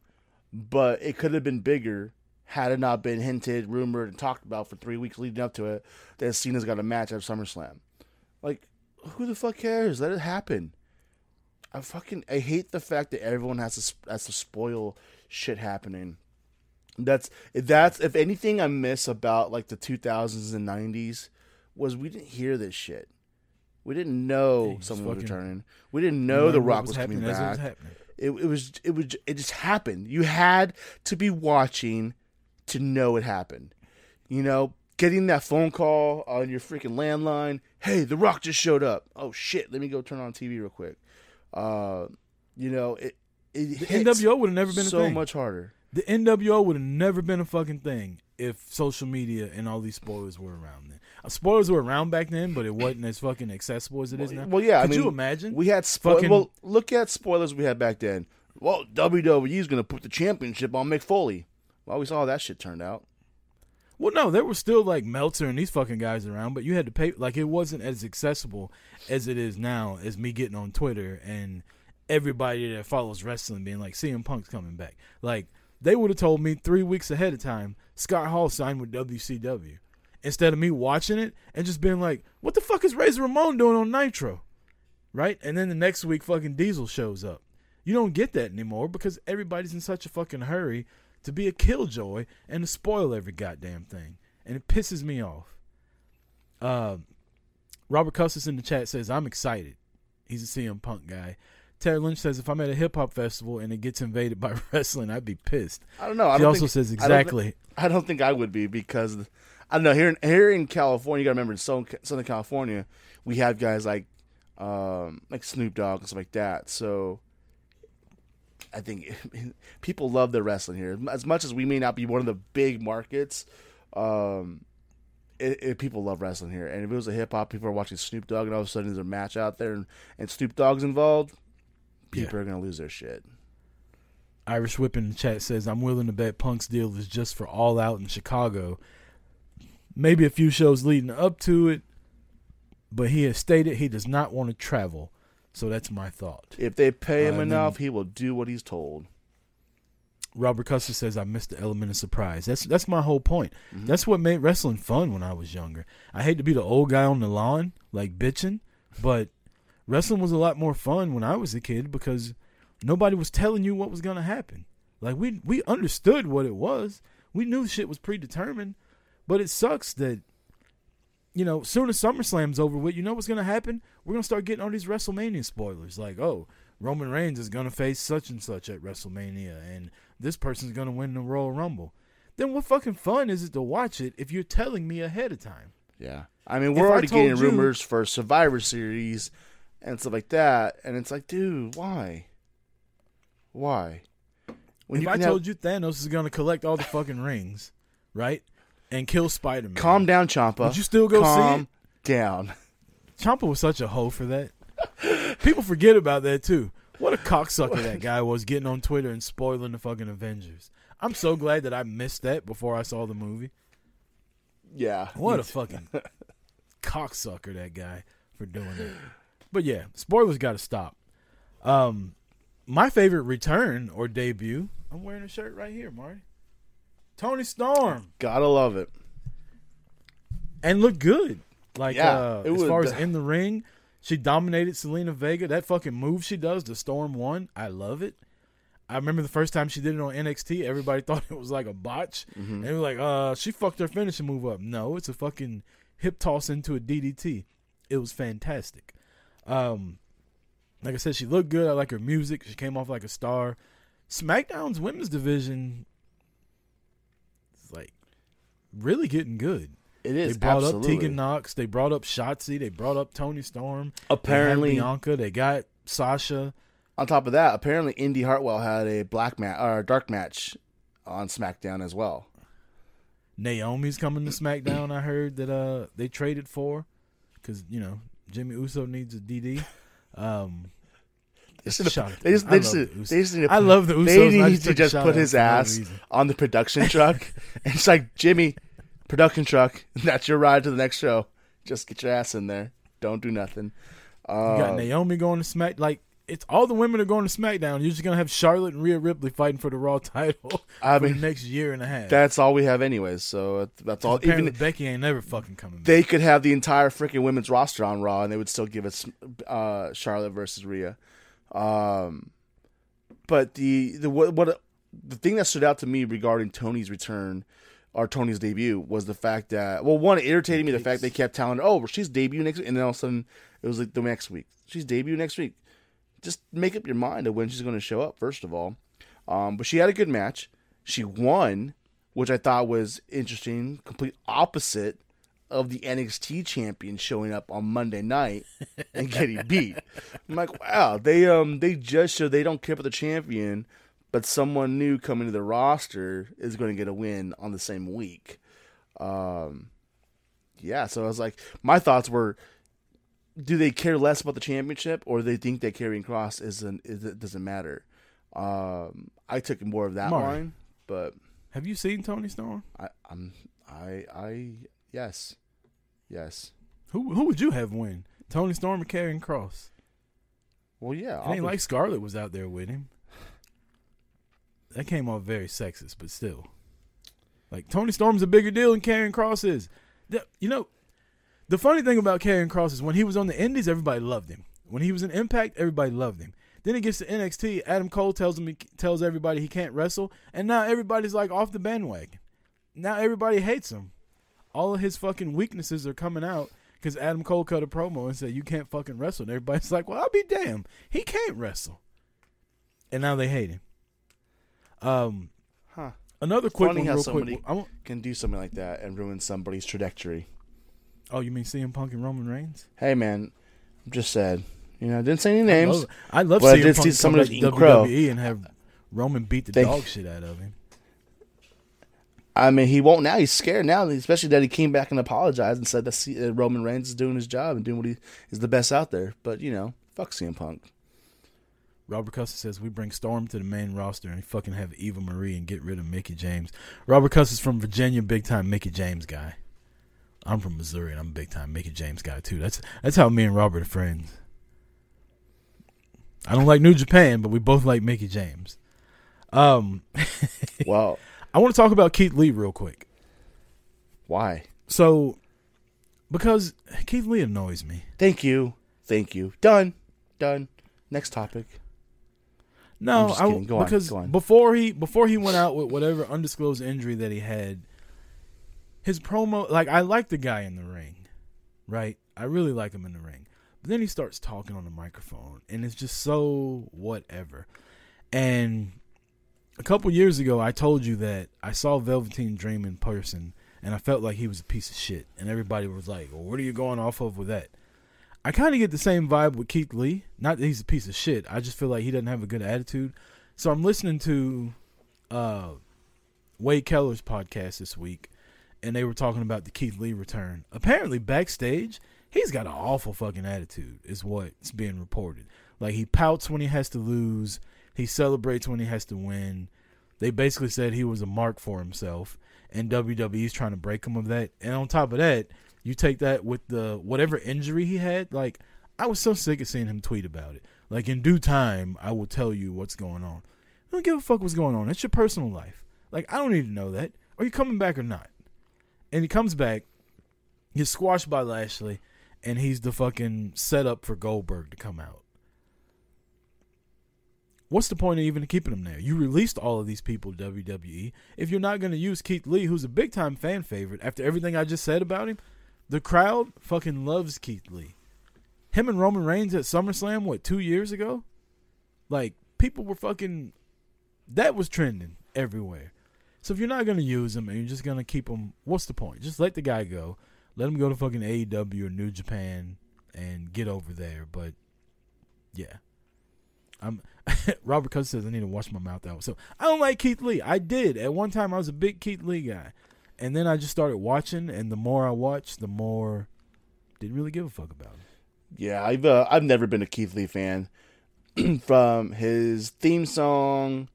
but it could have been bigger had it not been hinted, rumored, and talked about for three weeks leading up to it that Cena's got a match at SummerSlam. Like, who the fuck cares? Let it happen. I fucking I hate the fact that everyone has to has to spoil shit happening. That's that's if anything I miss about like the 2000s and 90s was we didn't hear this shit. We didn't know someone was returning. We didn't know The Rock was, coming happening it was back. It, it was it was it just happened. You had to be watching to know it happened. You know, getting that phone call on your freaking landline. Hey, The Rock just showed up. Oh shit! Let me go turn on TV real quick. Uh, you know it. It NWO would have never been so much harder. The NWO would have never been a fucking thing if social media and all these spoilers were around then. Uh, spoilers were around back then, but it wasn't as fucking accessible as it is now. Well, yeah. Could I mean, you imagine? We had spoil- Fucking- Well, look at spoilers we had back then. Well, WWE's going to put the championship on Mick Foley. Well, we saw how that shit turned out. Well, no, there were still like Meltzer and these fucking guys around, but you had to pay. Like it wasn't as accessible as it is now. As me getting on Twitter and everybody that follows wrestling being like, CM Punk's coming back. Like they would have told me three weeks ahead of time, Scott Hall signed with WCW, instead of me watching it and just being like, what the fuck is Razor Ramon doing on Nitro, right? And then the next week, fucking Diesel shows up. You don't get that anymore because everybody's in such a fucking hurry to be a killjoy and to spoil every goddamn thing. And it pisses me off. Uh, Robert Custis in the chat says, I'm excited. He's a CM Punk guy. Terry Lynch says, if I'm at a hip hop festival and it gets invaded by wrestling, I'd be pissed. I don't know. I He don't also think- says I don't exactly. I don't think I would be because I don't know here in, here in California. You got to remember in Southern, Southern California, we have guys like um, like Snoop Dogg and stuff like that. So I think people love the wrestling here as much as we may not be one of the big markets. Um, it, it, people love wrestling here, and if it was a hip hop, people are watching Snoop Dogg, and all of a sudden there's a match out there, and, and Snoop Dogg's involved. People are gonna lose their shit. Irish Whip in the chat says, I'm willing to bet Punk's deal is just for All Out in Chicago. Maybe a few shows leading up to it, but he has stated he does not want to travel. So that's my thought. If they pay him Uh, enough, he will do what he's told. Robert Custer says I missed the element of surprise. That's that's my whole point. That's what made wrestling fun when I was younger. I hate to be the old guy on the lawn, like bitching, but wrestling was a lot more fun when I was a kid because nobody was telling you what was gonna happen. Like we we understood what it was. We knew shit was predetermined, but it sucks that you know, soon as SummerSlam's over with, you know what's gonna happen? We're gonna start getting all these WrestleMania spoilers. Like, oh, Roman Reigns is gonna face such and such at WrestleMania, and this person's gonna win the Royal Rumble. Then what fucking fun is it to watch it if you're telling me ahead of time? Yeah. I mean, we're I already getting you- rumors for Survivor Series and stuff like that, and it's like, dude, why? Why? if I told you Thanos is gonna collect all the fucking rings, right, and kill Spider Man, calm down, Champa. Would you still go see it? down. Champa was such a hoe for that. People forget about that too. What a cocksucker that guy was getting on Twitter and spoiling the fucking Avengers. I'm so glad that I missed that before I saw the movie. Yeah. What a fucking cocksucker that guy for doing that. But yeah, spoilers got to stop. Um, my favorite return or debut. I'm wearing a shirt right here, Marty. Toni Storm Gotta love it. and looked good. Like Yeah, uh, as was- far as in the ring, she dominated Zelina Vega. That fucking move she does, the Storm one, I love it. I remember the first time she did it on NXT, everybody thought it was like a botch. Mm-hmm. And they were like, uh, she fucked her finishing move up. No, it's a fucking hip toss into a DDT. It was fantastic. Um, like I said, she looked good. I like her music. She came off like a star. SmackDown's women's division is like really getting good. It is They brought absolutely. up Tegan Nox. They brought up Shotzi. They brought up Toni Storm. Apparently- they Bianca. They got Sasha. On top of that, apparently Indi Hartwell had a black match or dark match on SmackDown as well. Naomi's coming to SmackDown. I heard that uh they traded for because you know Jimmy Uso needs a DD. Um, They just, Shout out they just, they I just, love the they Usos. just need to I love the Usos, They need just to just put his for no ass on the production truck. and it's like, Jimmy, production truck, that's your ride to the next show. Just get your ass in there. Don't do nothing. You got Uh, Naomi going to Smack. Like it's all the women are going to SmackDown. You're just gonna have Charlotte and Rhea Ripley fighting for the Raw title I for mean, the next year and a half. that's all we have anyways. So that's all. Even Becky ain't never fucking coming. back. they could have the entire freaking women's roster on Raw, and they would still give us uh, Charlotte versus Rhea. Um, but the the what, what the thing that stood out to me regarding Toni's return or Toni's debut was the fact that well, one it irritated me the fact they kept telling her, oh, she's debut next, week. and then all of a sudden it was like the next week she's debut next week. Just make up your mind of when she's going to show up. First of all, um, but she had a good match. She won, which I thought was interesting. Complete opposite of the NXT champion showing up on Monday night and getting beat. I'm like, wow, they um they just show they don't care about the champion, but someone new coming to the roster is going to get a win on the same week. Um, yeah, so I was like, my thoughts were, do they care less about the championship, or they think that Karrion Cross isn't is, it doesn't matter? Um, I took more of that line, but Have you seen Toni Storm? I, I'm I I yes, yes. Who who would you have win? Toni Storm or Karrion Cross? Well, yeah, It I'll ain't like Scarlett was out there with him. That came off very sexist, but still. Like Toni Storm's a bigger deal than Karrion Cross is. You know, the funny thing about Karrion Cross is when he was on the Indies, everybody loved him. When he was in Impact, everybody loved him. Then he gets to NXT. Adam Cole tells him he, tells everybody he can't wrestle, and now everybody's like off the bandwagon. Now everybody hates him. All of his fucking weaknesses are coming out because Adam Cole cut a promo and said you can't fucking wrestle. And everybody's like, well, I'll be damned. He can't wrestle. And now they hate him. Um, Huh. another quick Funny one, how somebody- quick. Can do something like that and ruin somebody's trajectory. Oh, you mean CM Punk and Roman Reigns? Hey, man, I'm just said. You know, I didn't say any I names. love, I love But I did Punk see come somebody back to eating crow. WWE and have Roman beat the Thank- dog shit out of him. I mean, he won't now. He's scared now, especially that he came back and apologized and said that C- uh, Roman Reigns is doing his job and doing what he is the best out there. But you know, fuck CM Punk. Robert Custer says we bring Storm to the main roster and fucking have Eva Marie and get rid of Mickie James. Robert Custer's from Virginia, big time Mickie James guy. I'm from Missouri and I'm a big time Mickie James guy too. That's that's how me and Robert are friends. I don't like New Japan, but we both like Mickie James. Um, Well, I want to talk about Keith Lee real quick. why? So, because Keith Lee annoys me. Thank you, thank you. Done, done. Next topic. I'm No, just I, kidding. Go on, go on. before he before he went out with whatever undisclosed injury that he had, his promo like I like the guy in the ring, right? I really like him in the ring. But then he starts talking on the microphone, and it's just so whatever. And a couple years ago, I told you that I saw Velveteen Dream in person, and I felt like he was a piece of shit. And everybody was like, "Well, what are you going off of with that?" I kind of get the same vibe with Keith Lee. Not that he's a piece of shit. I just feel like he doesn't have a good attitude. So I'm listening to uh, Wade Keller's podcast this week, and they were talking about the Keith Lee return. Apparently, backstage, he's got an awful fucking attitude, is what's being reported. Like he pouts when he has to lose, he celebrates when he has to win. They basically said he was a mark for himself, and WWE's trying to break him of that. And on top of that, you take that with the whatever injury he had. Like I was so sick of seeing him tweet about it. Like in due time, I will tell you what's going on. I don't give a fuck what's going on. It's your personal life. Like I don't need to know that. Are you coming back or not? And he comes back, gets squashed by Lashley, and he's the fucking setup for Goldberg to come out. What's the point of even keeping him there? You released all of these people WWE. If you're not going to use Keith Lee, who's a big time fan favorite, after everything I just said about him, the crowd fucking loves Keith Lee. Him and Roman Reigns at SummerSlam, what, two years ago? Like, people were fucking. That was trending everywhere. So if you're not going to use him and you're just going to keep him, what's the point? Just let the guy go. Let him go to fucking AEW or New Japan and get over there. But, yeah. I'm Robert Custer says I need to wash my mouth out. So I don't like Keith Lee. I did at one time. I was a big Keith Lee guy, and then I just started watching. And the more I watched, the more didn't really give a fuck about him. Yeah, I've uh, I've never been a Keith Lee fan. From his theme song,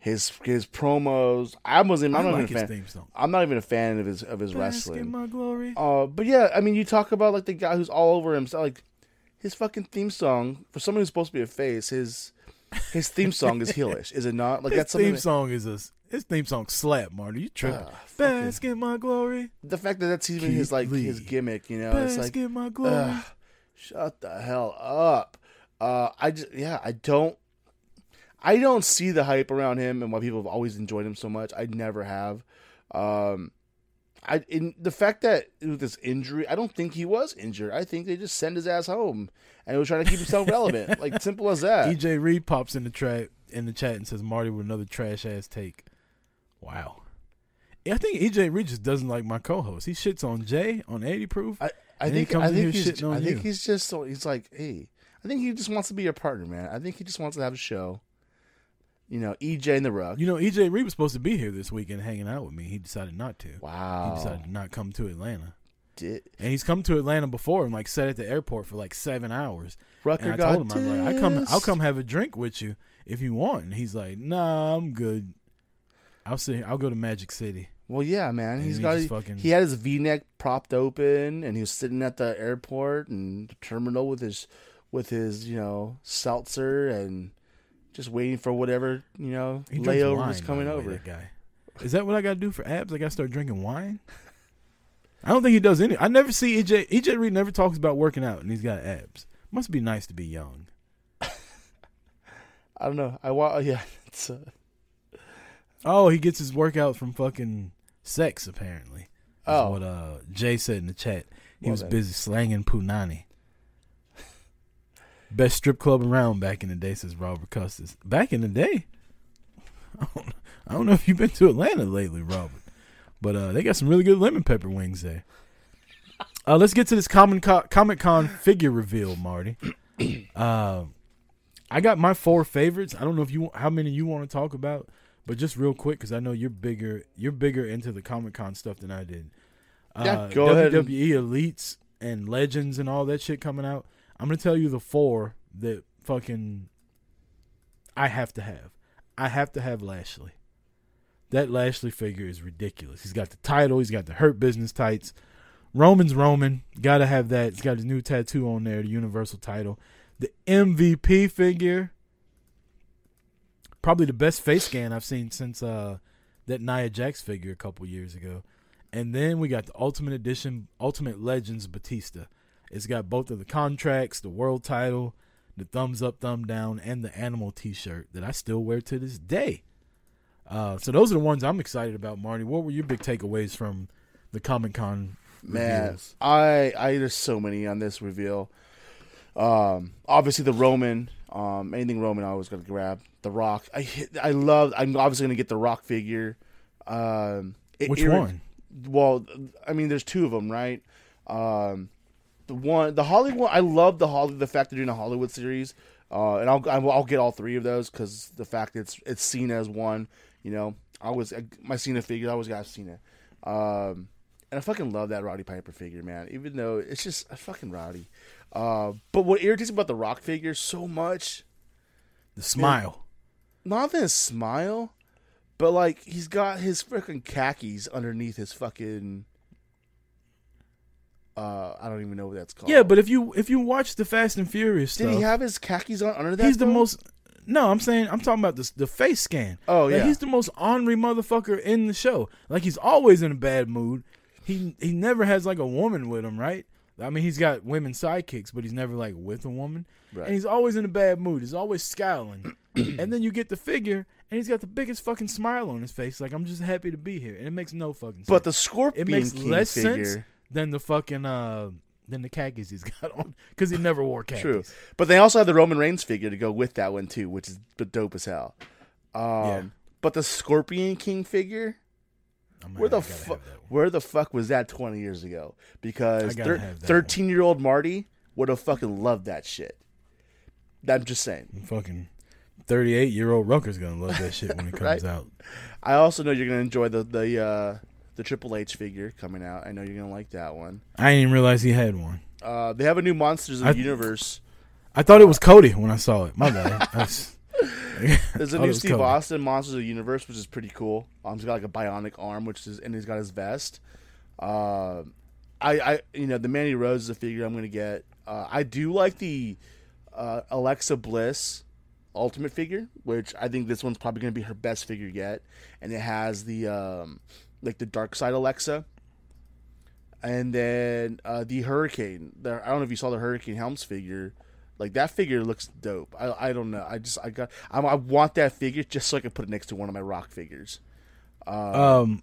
his his promos, I wasn't. I'm I not like even a fan. I'm not even a fan of his of his Bask wrestling. my glory. Uh, but yeah, I mean, you talk about like the guy who's all over himself. Like his fucking theme song for someone who's supposed to be a face. His his theme song is heelish, is it not? Like his that's theme that- song is a his theme song slap. Marty, you tripping? Fucking- Bask in my glory. the fact that that's even his like Lee. his gimmick, you know, it's Bask like in my glory. Ugh, shut the hell up. Uh, I just yeah, I don't, I don't see the hype around him and why people have always enjoyed him so much. I never have. Um, I in the fact that with this injury, I don't think he was injured. I think they just sent his ass home and he was trying to keep himself relevant. Like simple as that. EJ Reed pops in the tra- in the chat and says Marty with another trash ass take. Wow. I think EJ Reed just doesn't like my co-host. He shits on Jay on 80 proof. I, I And he think comes I think here he's shitting on I think you. he's just so he's like, hey, I think he just wants to be your partner, man. I think he just wants to have a show. You know, EJ and the Rook. You know, EJ Reed was supposed to be here this weekend hanging out with me. He decided not to. wow. He decided to not come to Atlanta. Did, And he's come to Atlanta before and like sat at the airport for like seven hours. Rucker And I got told him, I was like, I come, I'll come have a drink with you if you want. And he's like, Nah, I'm good. I'll see. I'll go to Magic City. Well, yeah, man. And He's he got. just fucking- He had his V-neck propped open, and he was sitting at the airport and the terminal with his, with his, you know, seltzer, and just waiting for whatever you know He layover wine, by coming over. that guy. Is that what I got to do for abs? I got to start drinking wine. I don't think he does any. I never see EJ. EJ Reed never talks about working out, and he's got abs. Must be nice to be young. I don't know. I want. Yeah, it's. Uh, Oh, he gets his workout from fucking sex. Apparently, is Oh. what uh Jay said in the chat. He Well was then. busy slanging punani. Best strip club around back in the day, says Robert Custis. Back in the day, I don't, I don't know if you've been to Atlanta lately, Robert, but uh, they got some really good lemon pepper wings there. Uh, let's get to this Comic Con, Comic Con figure reveal, Marty. Uh, I got my four favorites. I don't know if you how many you want to talk about, but just real quick because I know you're bigger. You're bigger into the Comic Con stuff than I did. Uh, Yeah, go ahead WWE elites and legends and all that shit coming out. I'm gonna tell you the four that fucking I have to have. I have to have Lashley. That Lashley figure is ridiculous. He's got the title. He's got the Hurt Business tights. Roman's Roman. Got to have that. He's got his new tattoo on there, the Universal title. The MVP figure. Probably the best face scan I've seen since uh, that Nia Jax figure a couple years ago. And then we got the Ultimate Edition, Ultimate Legends Batista. It's got both of the contracts, the world title, the thumbs up, thumb down, and the animal T-shirt that I still wear to this day. Uh, so those are the ones I'm excited about, Marty. What were your big takeaways from the Comic Con Man, reveals? I I there's so many on this reveal. Um, obviously the Roman, um, anything Roman, I was gonna grab. The Rock, I I love. I'm obviously gonna get the Rock figure. Um, it Which irri- one? Well, I mean, there's two of them, right? Um, the one, the Hollywood. I love the Holly, the fact they're doing a Hollywood series. Uh, and I'll I'll I'll get all three of those because the fact it's it's Cena as one. You know, I always my Cena figure. I always got Cena. Um, and I fucking love that Roddy Piper figure, man. Even though it's just a fucking Roddy. Uh, but what irritates me about the Rock figure so much, The smile. not even his smile, but like he's got his freaking khakis underneath his fucking. Uh, I don't even know what that's called. Yeah, but if you if you watch the Fast and Furious did stuff, he have his khakis on under that? he's the most. No, I'm saying I'm talking about the the face scan. Oh, Like, yeah. he's the most ornery motherfucker in the show. Like he's always in a bad mood. He he never has like a woman with him, right? I mean, he's got women sidekicks, but he's never like with a woman. Right. And he's always in a bad mood. He's always scowling. and then you get the figure, and he's got the biggest fucking smile on his face. Like I'm just happy to be here, and it makes no fucking sense. But the Scorpion it makes King less figure. sense than the fucking uh than the khakis he's got on because he never wore khakis. True, but they also have the Roman Reigns figure to go with that one too, which is dope as hell. Um, Yeah. But the Scorpion King figure, I'm where the I gotta have fuck, where the fuck was that twenty years ago? Because thir- thirteen year old Marty would have fucking loved that shit. I'm just saying. Fucking 38 year old Rucker's gonna love that shit when it comes Right. out. I also know you're gonna enjoy the the uh, the Triple H figure coming out. I know you're gonna like that one. I didn't even realize he had one. Uh, they have a new Monsters of I- the Universe. I thought it was Cody when I saw it. My bad. That's, There's a new Steve Cody. Austin Monsters of the Universe, which is pretty cool. Um, he's got like a bionic arm, which is and he's got his vest. Uh, I, I, you know, the Mandy Rose is a figure I'm gonna get. Uh, I do like the uh, Alexa Bliss Ultimate figure, which I think this one's probably gonna be her best figure yet, and it has the um, like the Dark Side Alexa. And then uh, the Hurricane. The, I don't know if you saw the Hurricane Helms figure. Like that figure looks dope. I I don't know. I just I got I, I want that figure just so I can put it next to one of my rock figures. um,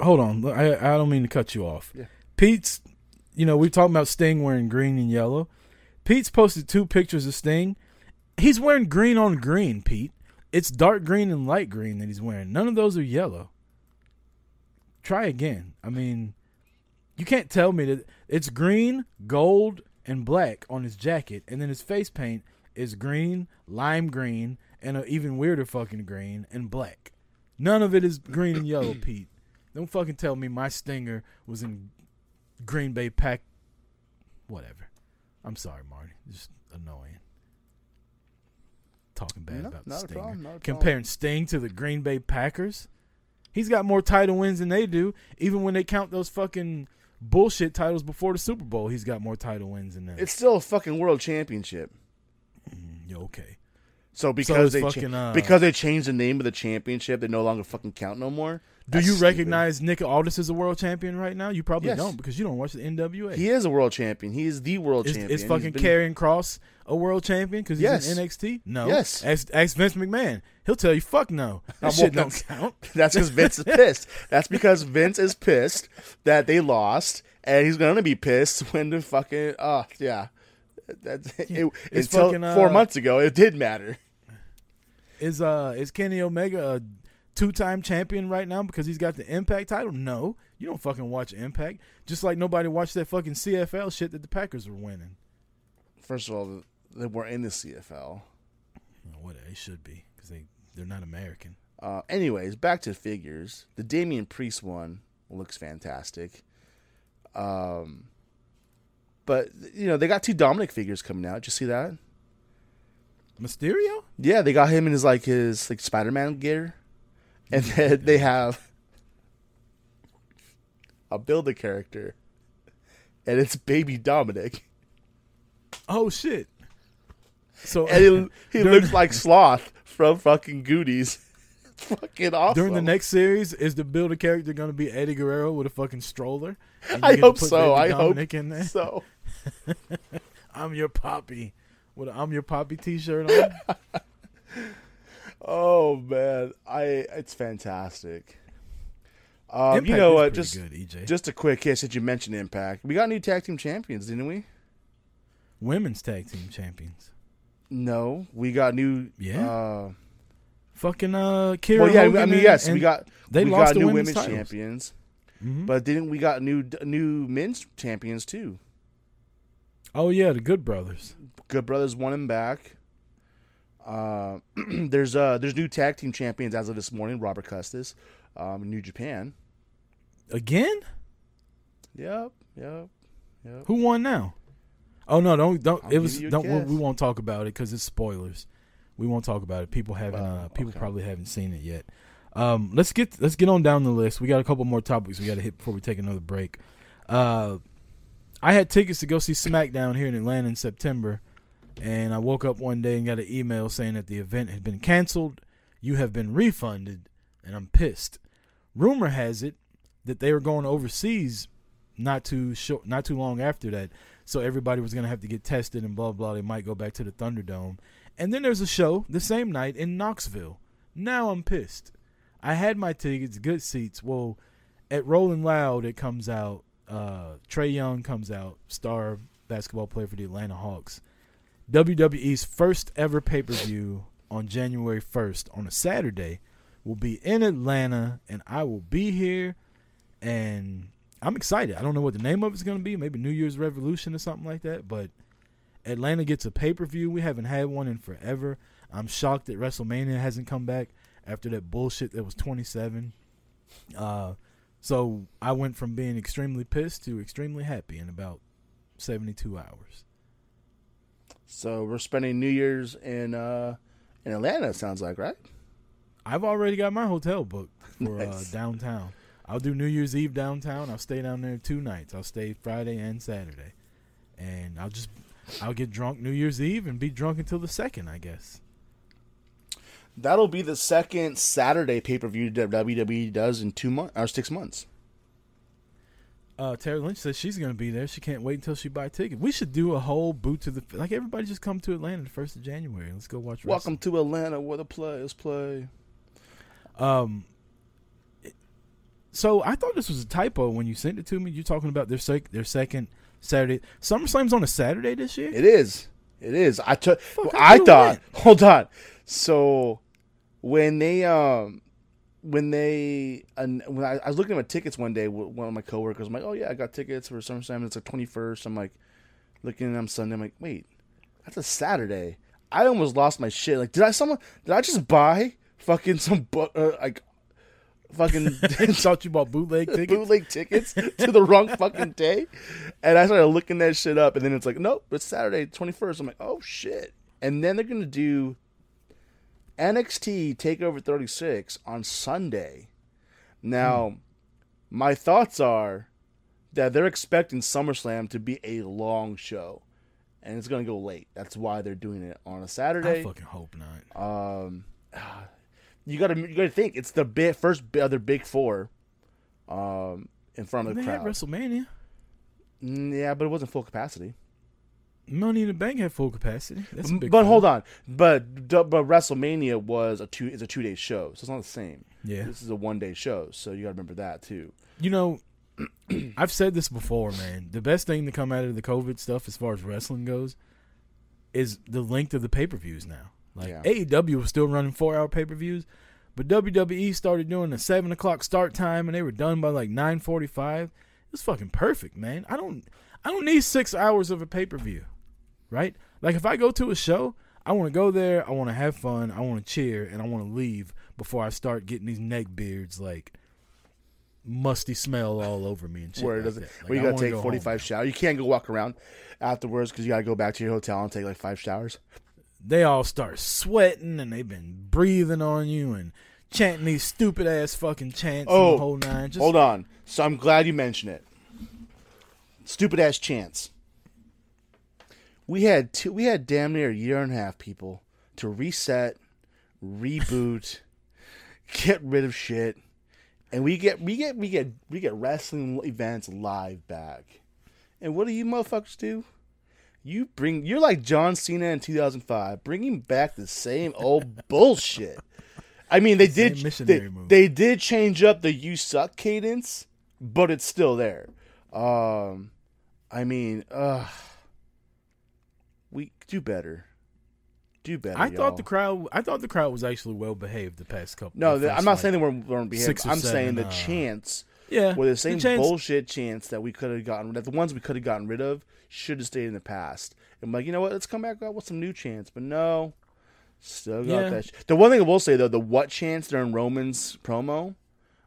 hold on. I, I don't mean to cut you off. Yeah. Pete's, you know, we are talking about Sting wearing green and yellow. Pete's posted two pictures of Sting. He's wearing green on green, Pete. It's dark green and light green that he's wearing. None of those are yellow. Try again. I mean, you can't tell me that it's green, gold, and black on his jacket, and then his face paint is green, lime green, and an even weirder fucking green and black. None of it is green and yellow, Pete. Don't fucking tell me my Stinger was in Green Bay Pack. Whatever. I'm sorry, Marty. Just annoying. Talking bad No, about the not Stinger. problem, Comparing Sting to the Green Bay Packers. He's got more title wins than they do. Even when they count those fucking bullshit titles before the Super Bowl, he's got more title wins than them. It's still a fucking world championship. Mm, okay. So because it's they cha- uh, because they changed the name of the championship, they no longer fucking count no more. Do That's you stupid. recognize Nick Aldis as a world champion right now? You probably Yes. don't because you don't watch the NWA. He is a world champion. He is the world is, champion. is He's fucking been- Karrion Cross a world champion because he's Yes. in NXT? No. Yes. Ask, ask Vince McMahon. He'll tell you, fuck no. That shit don't that's- count. That's because Vince is pissed. That's because Vince is pissed that they lost, and he's gonna be pissed when the fucking oh yeah. That's it, It's until fucking, uh, four months ago. It did matter. Is uh is Kenny Omega a two time champion right now because he's got the Impact title? No. You don't fucking watch Impact. Just like nobody watched that fucking CFL shit that the Packers were winning. First of all, they weren't in the CFL. Well, what they should be because they they're not American. Uh, anyways, back to figures. The Damian Priest one looks fantastic. Um, but you know they got two Dominic figures coming out. Did you see that? Mysterio? Yeah, they got him in his like his like Spider Man gear, and then they have a build a character, and it's Baby Dominic, Oh shit. So and he, he looks like Sloth from fucking. It's fucking awesome. During the next series, is the builder character going to be Eddie Guerrero with a fucking stroller? I hope so. Baby I hope Dominic in there. so. I'm your poppy with a I'm your poppy T-shirt on. Oh man, I it's fantastic. Um, you know what? Just good, just a quick hit since you mentioned Impact. We got new tag team champions, didn't we? women's tag team champions. No, we got new. Yeah. Uh, Fucking uh, Kiera. well, yeah. Hogan I mean, yes, we got they we lost got the new women's women's champions, Mhm. but didn't we got new new men's champions too? oh yeah, the Good Brothers. Good Brothers won him back. Uh, there's uh there's new tag team champions as of this morning. Robert Custis, um, New Japan. Again? Yep, yep, yep. Who won now? Oh no, don't don't. I'll it was don't. We, we won't talk about it because it's spoilers. We won't talk about it. People haven't. Uh, people okay. probably haven't seen it yet. Um, let's get let's get on down the list. We got a couple more topics we got to hit before we take another break. Uh, I had tickets to go see SmackDown here in Atlanta in September, and I woke up one day and got an email saying that the event had been canceled. You have been refunded, and I'm pissed. Rumor has it that they were going overseas not too short, not too long after that. So everybody was gonna have to get tested and blah blah. They might go back to the Thunderdome, and then there's a show the same night in Knoxville. Now I'm pissed. I had my tickets, good seats. Well, at Rolling Loud, it comes out. Uh, Trae Young comes out, star basketball player for the Atlanta Hawks. WWE's first ever pay per view on January 1st on a Saturday will be in Atlanta, and I will be here. And I'm excited. I don't know what the name of it's going to be. Maybe New Year's Revolution or something like that. But Atlanta gets a pay per view. We haven't had one in forever. I'm shocked that WrestleMania hasn't come back after that bullshit that was 27. Uh, so I went from being extremely pissed to extremely happy in about 72 hours. So we're spending New Year's in uh in Atlanta. Sounds like right. I've already got my hotel booked for Nice. uh, downtown. I'll do New Year's Eve downtown. I'll stay down there two nights. I'll stay Friday and Saturday, and I'll just I'll get drunk New Year's Eve and be drunk until the second, I guess. That'll be the second Saturday pay per view that WWE does in two months or six months. Uh, Terry Lynch says she's gonna be there. She can't wait until she buy tickets. We should do a whole boot to the like everybody just come to Atlanta the first of January. Let's go watch. Welcome to Atlanta, where the players play. Um. it- So I thought this was a typo when you sent it to me. You're talking about their sec- their second Saturday. SummerSlam's on a Saturday this year. It is. It is. I took. Fuck, I I thought. that. Hold on. So when they um when they and when I, I was looking at my tickets one day with one of my coworkers, I'm like, oh yeah, I got tickets for SummerSlam. It's the 21st. I'm like looking at them Sunday. I'm like, wait, that's a Saturday. I almost lost my shit. Like, did I someone did I just buy fucking some bu- uh, like fucking thought you bought bootleg tickets. bootleg tickets to the wrong fucking day? And I started looking that shit up, and then it's like, nope, it's Saturday twenty first. I'm like, oh shit! And then they're gonna do NXT Takeover thirty six on Sunday. Now, my thoughts are that they're expecting SummerSlam to be a long show, and it's gonna go late. That's why they're doing it on a Saturday. I fucking hope not. Um, you gotta you gotta think it's the big, first other big four, um, in front of the They had crowd. WrestleMania. Mm, yeah, but it wasn't full capacity. Money in the Bank had full capacity. That's but four. hold on, but but WrestleMania was a two is a two day show, so it's not the same. Yeah. This is a one day show, so you gotta remember that too. You know, I've said this before, man. The best thing to come out of the COVID stuff, as far as wrestling goes, is the length of the pay per views now. Like Yeah. AEW was still running four hour pay per views, but WWE started doing a seven o'clock start time, and they were done by like nine forty five. It's fucking perfect, man. I don't, I don't need six hours of a pay per view, right? Like if I go to a show, I want to go there, I want to have fun, I want to cheer, and I want to leave before I start getting these neck beards like musty smell all over me and shit. where like doesn't. Like, where you gotta take go forty five showers. You can't go walk around afterwards because you gotta go back to your hotel and take like five showers. They all start sweating and they've been breathing on you and chanting these stupid ass fucking chants Oh, the whole nine. Just Hold on. So I'm glad you mentioned it. Stupid ass chance. We had two, we had damn near a year and a half people to reset, reboot, get rid of shit, and we get we get we get we get wrestling events live back. And what do you motherfuckers do? You bring you're like John Cena in 2005, bringing back the same old bullshit. I mean, they Same did they, move. they did change up the "you suck" cadence, but it's still there. Um, I mean, uh, we do better. Do better. I y'all. thought the crowd. I thought the crowd was actually well behaved the past couple. No, the the, I'm not like- saying they weren't, weren't behaved. I'm saying the uh, chance Yeah, were the same chance- bullshit chance that we could have gotten that the ones we could have gotten rid of should have stayed in the past. I'm like, you know what? Let's come back out with some new chants, but no, still got Yeah. that. Sh- the one thing I will say though, the what chance during Roman's promo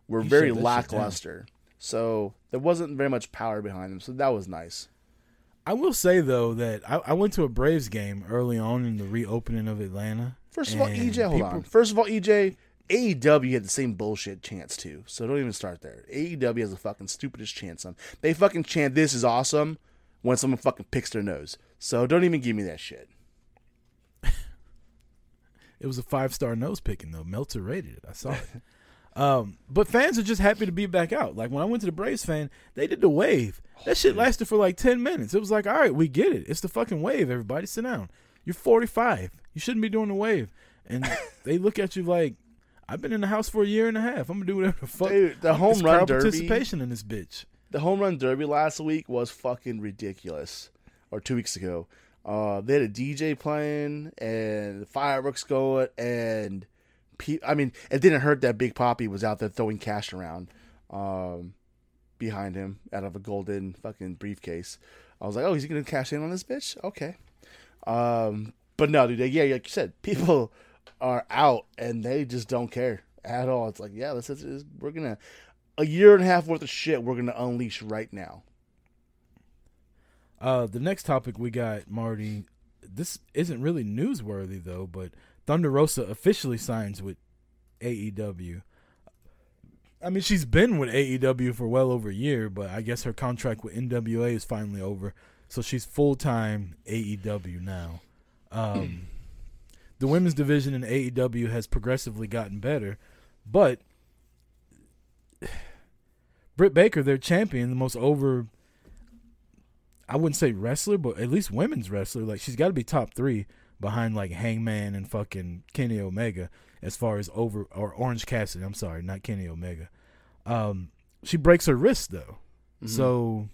were He very shut that shit lackluster. So there wasn't very much power behind them. So that was nice. I will say though that I, I went to a Braves game early on in the reopening of Atlanta. First of all, EJ, hold people- on. First of all, EJ, AEW had the same bullshit chance too, so don't even start there. AEW has the fucking stupidest chance on. They fucking chant "This is awesome" when someone fucking picks their nose. So don't even give me that shit. It was a five star nose picking though. Meltzer rated it. I saw it. um, but fans are just happy to be back out. Like when I went to the Braves fan, they did the wave. That shit lasted for like ten minutes. It was like, all right, we get it. It's the fucking wave. Everybody sit down. You're 45. You shouldn't be doing the wave. And they look at you like, I've been in the house for a year and a half. I'm gonna do whatever the fuck. Dude, the It's home run derby, participation in this bitch. the home run derby last week was fucking ridiculous. Or two weeks ago, uh, they had a DJ playing and fireworks going, and I mean, it didn't hurt that Big Poppy was out there throwing cash around um, behind him out of a golden fucking briefcase. I was like, oh, he's gonna cash in on this bitch? Okay. Um, but no, dude, yeah, like you said, people are out and they just don't care at all. It's like, yeah, this is we're gonna a year and a half worth of shit we're gonna unleash right now. Uh, the next topic we got, Marty. This isn't really newsworthy though, but Thunder Rosa officially signs with AEW. I mean, she's been with AEW for well over a year, but I guess her contract with NWA is finally over, so she's full time AEW now. Um, the women's division in AEW has progressively gotten better, but Britt Baker, their champion, the most over I wouldn't say wrestler, but at least women's wrestler. Like she's got to be top three behind like Hangman and fucking Kenny Omega as far as over or Orange Cassidy. I'm sorry, not Kenny Omega. Um, she breaks her wrist though, so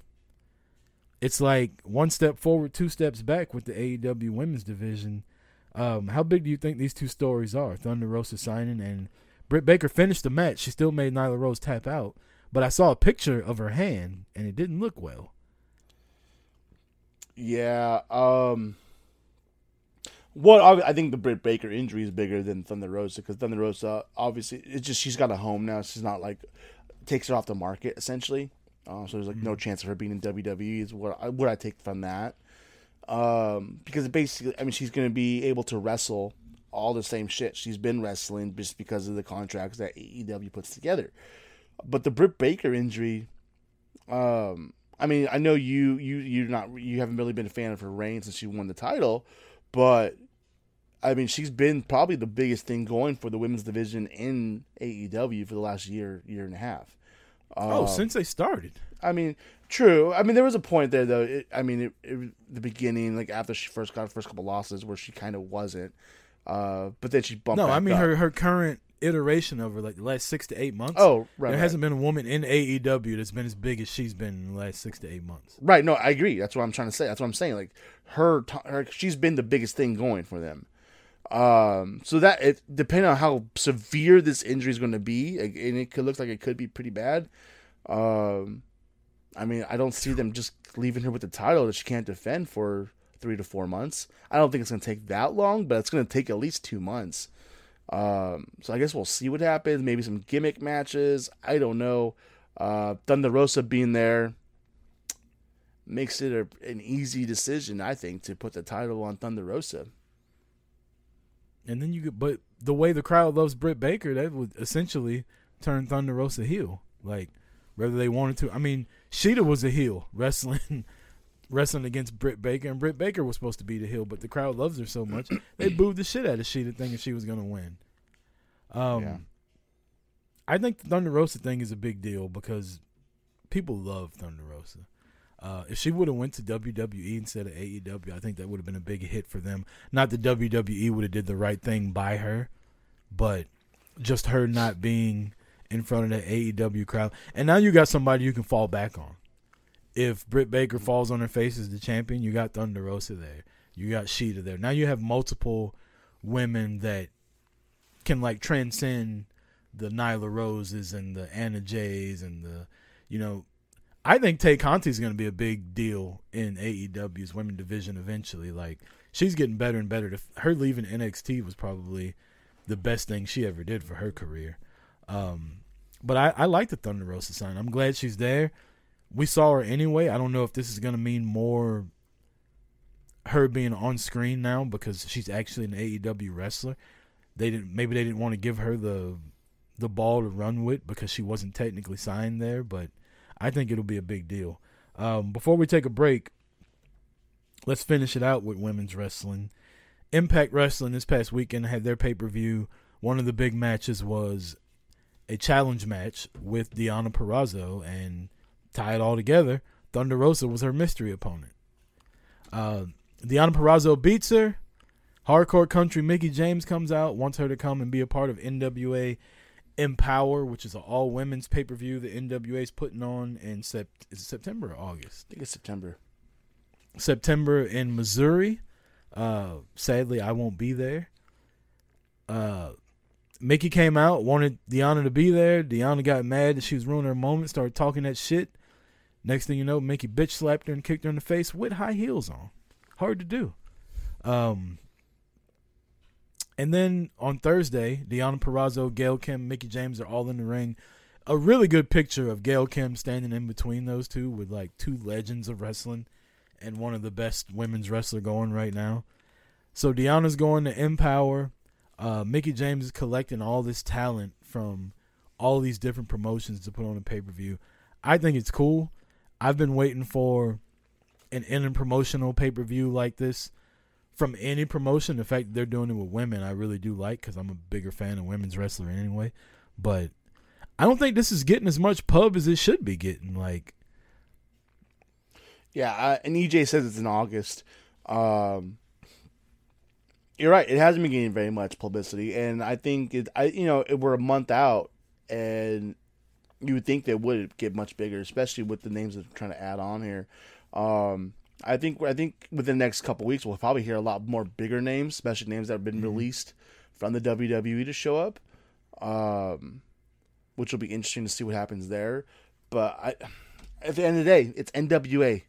it's like one step forward, two steps back with the AEW women's division. Um, how big do you think these two stories are? Thunder Rosa signing and Britt Baker finished the match. She still made Nyla Rose tap out, but I saw a picture of her hand and it didn't look well. Yeah. Um. What I think the Britt Baker injury is bigger than Thunder Rosa because Thunder Rosa obviously it's just she's got a home now. She's not like takes her off the market essentially. Uh, so there's like no chance of her being in WWE. Is what I, what I take from that. Um, because basically, I mean, she's going to be able to wrestle all the same shit she's been wrestling just because of the contracts that AEW puts together. But the Britt Baker injury, um, I mean, I know you you you're not you haven't really been a fan of her reign since she won the title, but I mean, she's been probably the biggest thing going for the women's division in AEW for the last year year and a half. Oh, Um, since they started. I mean, true. I mean, there was a point there though. It, I mean, it, it, the beginning, like after she first got her first couple losses, where she kind of wasn't. Uh, but then she bumped. No, I mean up. her her current iteration of her, like the last six to eight months. Oh, right. there right. hasn't been a woman in AEW that's been as big as she's been in the last six to eight months. Right. No, I agree. That's what I'm trying to say. That's what I'm saying. Like her, her she's been the biggest thing going for them. Um, so that it depending on how severe this injury is going to be, and it could look like it could be pretty bad. Um, I mean, I don't see them just leaving her with the title that she can't defend for three to four months. I don't think it's going to take that long, but it's going to take at least two months. Um, so I guess we'll see what happens. Maybe some gimmick matches. I don't know. Uh, Thunder Rosa being there makes it a, an easy decision, I think, to put the title on Thunder Rosa. And then you could, but the way the crowd loves Britt Baker, that would essentially turn Thunder Rosa heel. Like whether they wanted to. I mean, Shida was a heel wrestling, wrestling against Britt Baker, and Britt Baker was supposed to be the heel, but the crowd loves her so much they booed the shit out of Shida, thinking she was gonna win. Um, Yeah. I think the Thunder Rosa thing is a big deal because people love Thunder Rosa. Uh, if she would have went to WWE instead of AEW, I think that would have been a big hit for them. Not that WWE would have did the right thing by her, but just her not being in front of the AEW crowd. And now you got somebody you can fall back on. If Britt Baker falls on her face as the champion, you got Thunder Rosa there. You got Shida there. Now you have multiple women that can like transcend the Nyla Roses and the Anna Jays and the, you know, I think Tay Conti is going to be a big deal in AEW's women division eventually. Like she's getting better and better. Her leaving NXT was probably the best thing she ever did for her career. Um, but I, I like the Thunder Rosa sign. I'm glad she's there. We saw her anyway. I don't know if this is going to mean more her being on screen now because she's actually an AEW wrestler. They didn't maybe they didn't want to give her the the ball to run with because she wasn't technically signed there, but I think it'll be a big deal. Um, before we take a break, let's finish it out with women's wrestling. Impact Wrestling this past weekend had their pay per view. One of the big matches was a challenge match with Deonna Purrazzo, and tie it all together. Thunder Rosa was her mystery opponent. Uh, Deonna Purrazzo beats her. Hardcore Country Mickie James comes out, wants her to come and be a part of NWA Empower, which is an all women's pay per view the NWA is putting on in sept- is it September or August? I think it's September. September in Missouri. Uh, sadly, I won't be there. Uh, Mickie came out, wanted Deanna to be there. Deanna got mad that she was ruining her moment, started talking that shit. Next thing you know, Mickie bitch slapped her and kicked her in the face with high heels on. Hard to do. Um, and then on Thursday, Deonna Purrazzo, Gail Kim, Mickie James are all in the ring. A really good picture of Gail Kim standing in between those two with like two legends of wrestling and one of the best women's wrestler going right now. So Deanna's going to Empower. Uh, Mickie James is collecting all this talent from all these different promotions to put on a pay per view. I think it's cool. I've been waiting for an in promotional pay per view like this from any promotion. The fact that they're doing it with women, I really do like because I'm a bigger fan of women's wrestling anyway. But I don't think this is getting as much pub as it should be getting. Like, Yeah, I, and EJ says it's in August. Um, you're right; it hasn't been getting very much publicity, and I think it. I you know we're a month out, and you would think they would get much bigger, especially with the names that are trying to add on here. Um, I think I think within the next couple weeks we'll probably hear a lot more bigger names, especially names that have been released from the WWE to show up, um, which will be interesting to see what happens there. But I, at the end of the day, it's NWA.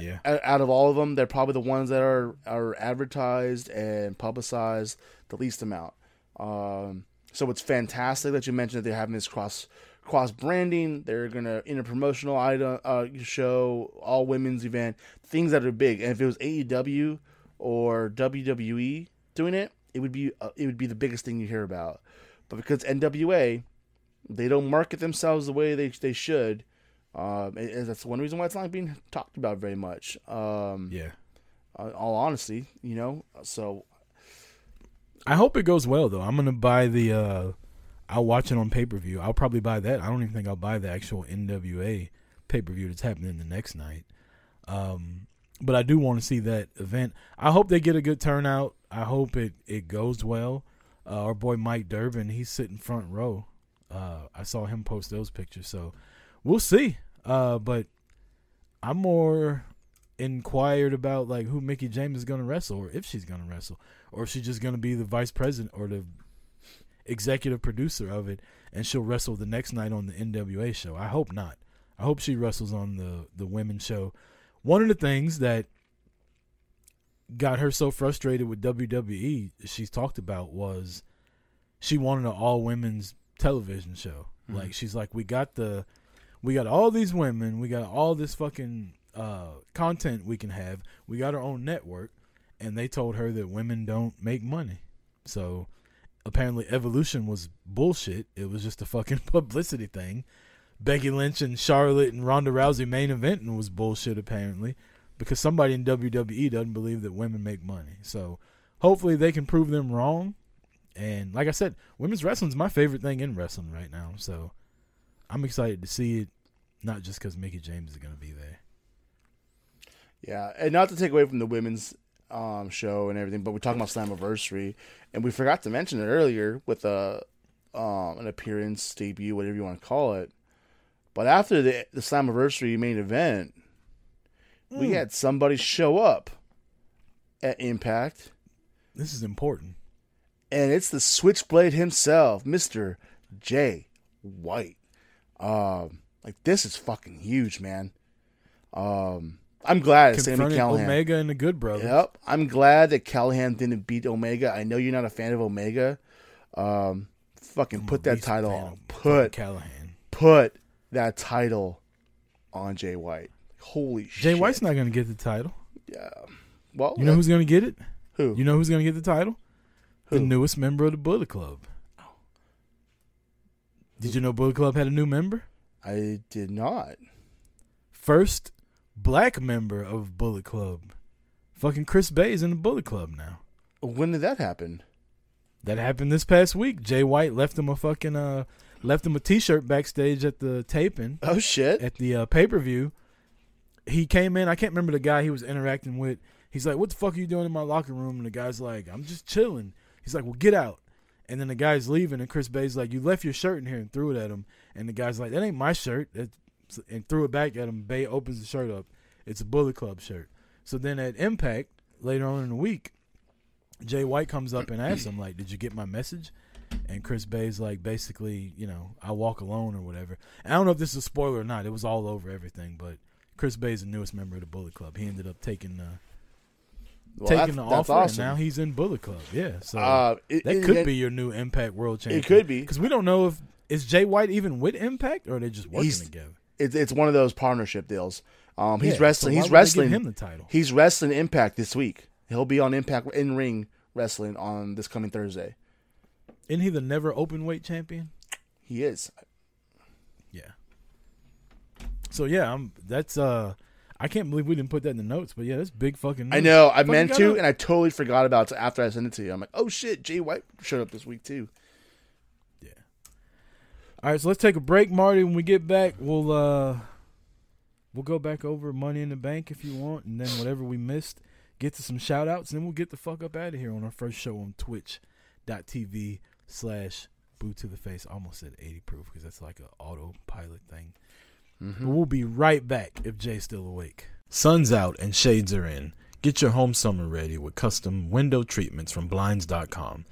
Yeah. out of all of them, they're probably the ones that are are advertised and publicized the least amount. Um, so it's fantastic that you mentioned that they're having this cross cross branding. They're gonna in a promotional item uh, show all women's event things that are big. And if it was AEW or WWE doing it, it would be uh, it would be the biggest thing you hear about. But because NWA, they don't market themselves the way they they should. Um, and- and that's one reason why it's not being talked about very much. Um, Yeah. uh, all honesty, you know. So I hope it goes well though. I'm gonna buy the. I'll watch it on pay per view. I'll probably buy that. I don't even think I'll buy the actual NWA pay per view that's happening the next night. Um, but I do want to see that event. I hope they get a good turnout. I hope it it goes well. Uh, our boy Mike Durbin, he's sitting front row. Uh, I saw him post those pictures, so we'll see. Uh, but I'm more inquired about like who Mickie James is going to wrestle, or if she's going to wrestle, or if she's just going to be the vice president or the executive producer of it, and she'll wrestle the next night on the NWA show. I hope not. I hope she wrestles on the the women's show. One of the things that got her so frustrated with WWE, she's talked about, was she wanted an all women's television show. Mhm. Like she's like, we got the, we got all these women, we got all this fucking uh, content we can have. We got our own network, and they told her that women don't make money. So apparently, Evolution was bullshit. It was just a fucking publicity thing. Becky Lynch and Charlotte and Ronda Rousey main eventing was bullshit apparently because somebody in WWE doesn't believe that women make money. So hopefully they can prove them wrong. And like I said, women's wrestling is my favorite thing in wrestling right now. So I'm excited to see it, not just because Mickie James is going to be there. yeah, and not to take away from the women's um, show and everything, but we're talking about Slammiversary, and we forgot to mention it earlier with a um, an appearance, debut, whatever you want to call it. But after the the Slammiversary main event, we Mm. had somebody show up at Impact, This is important. and it's the Switchblade himself, Mister Jay White. Um, like this is fucking huge, man. Um, I'm glad Sami Callihan. Omega and the Good Brothers. Yep, I'm glad that Callihan didn't beat Omega. I know you're not a fan of Omega. Um, fucking I'm put that title on. Put Callahan. put that title on Jay White. Holy shit. Jay White's not going to get the title. Yeah. Well, You know who's going to get it? who? You know who's going to get the title? The newest member of the Bullet Club. Did you know Bullet Club had a new member? I did not. First black member of Bullet Club. Fucking Chris Bey's in the Bullet Club now. When did that happen? That happened this past week. Jay White left him a fucking uh left him a t-shirt backstage at the taping Oh shit. at the uh, pay-per-view. He came in, I can't remember the guy he was interacting with. He's like, "What the fuck are you doing in my locker room?" And the guy's like, "I'm just chilling." He's like, "Well, get out." And then the guy's leaving, and Chris Bey's like, "You left your shirt in here," and threw it at him. And the guy's like, "That ain't my shirt," That's- and threw it back at him. Bey opens the shirt up. It's a Bullet Club shirt. So then at Impact later on in the week, Jay White comes up and asks him like, "Did you get my message?" And Chris Bey's like, basically, you know, I walk alone or whatever. And I don't know if this is a spoiler or not. It was all over everything, but Chris Bey's the newest member of the Bullet Club. He ended up taking the Well, taking the offer, awesome. and now he's in Bullet Club. Yeah, so uh, it, that it- could it- be your new Impact World Champion. It could be. because we don't know if is Jay White even with Impact or are they just working He's- together. It's, it's one of those partnership deals. Um, he's Yeah, wrestling. so he's wrestling. Give him the title. He's wrestling Impact this week. He'll be on Impact in ring wrestling on this coming Thursday. Isn't he the never open weight champion? He is. Yeah. So yeah, I'm. That's uh, I can't believe we didn't put that in the notes, but yeah, that's big fucking. I know. I Fucking meant to, up. and I totally forgot about it after I sent it to you. I'm like, oh shit, Jay White showed up this week too. All right, so let's take a break, Marty. When we get back, we'll uh, we'll go back over Money in the Bank if you want, and then whatever we missed, get to some shout outs, and then we'll get the fuck up out of here on our first show on Twitch.tv slash boot to the face. I almost said 80 proof because that's like an autopilot thing. But we'll be right back if Jay's still awake. Sun's out and shades are in. Get your home summer ready with custom window treatments from Blinds.com.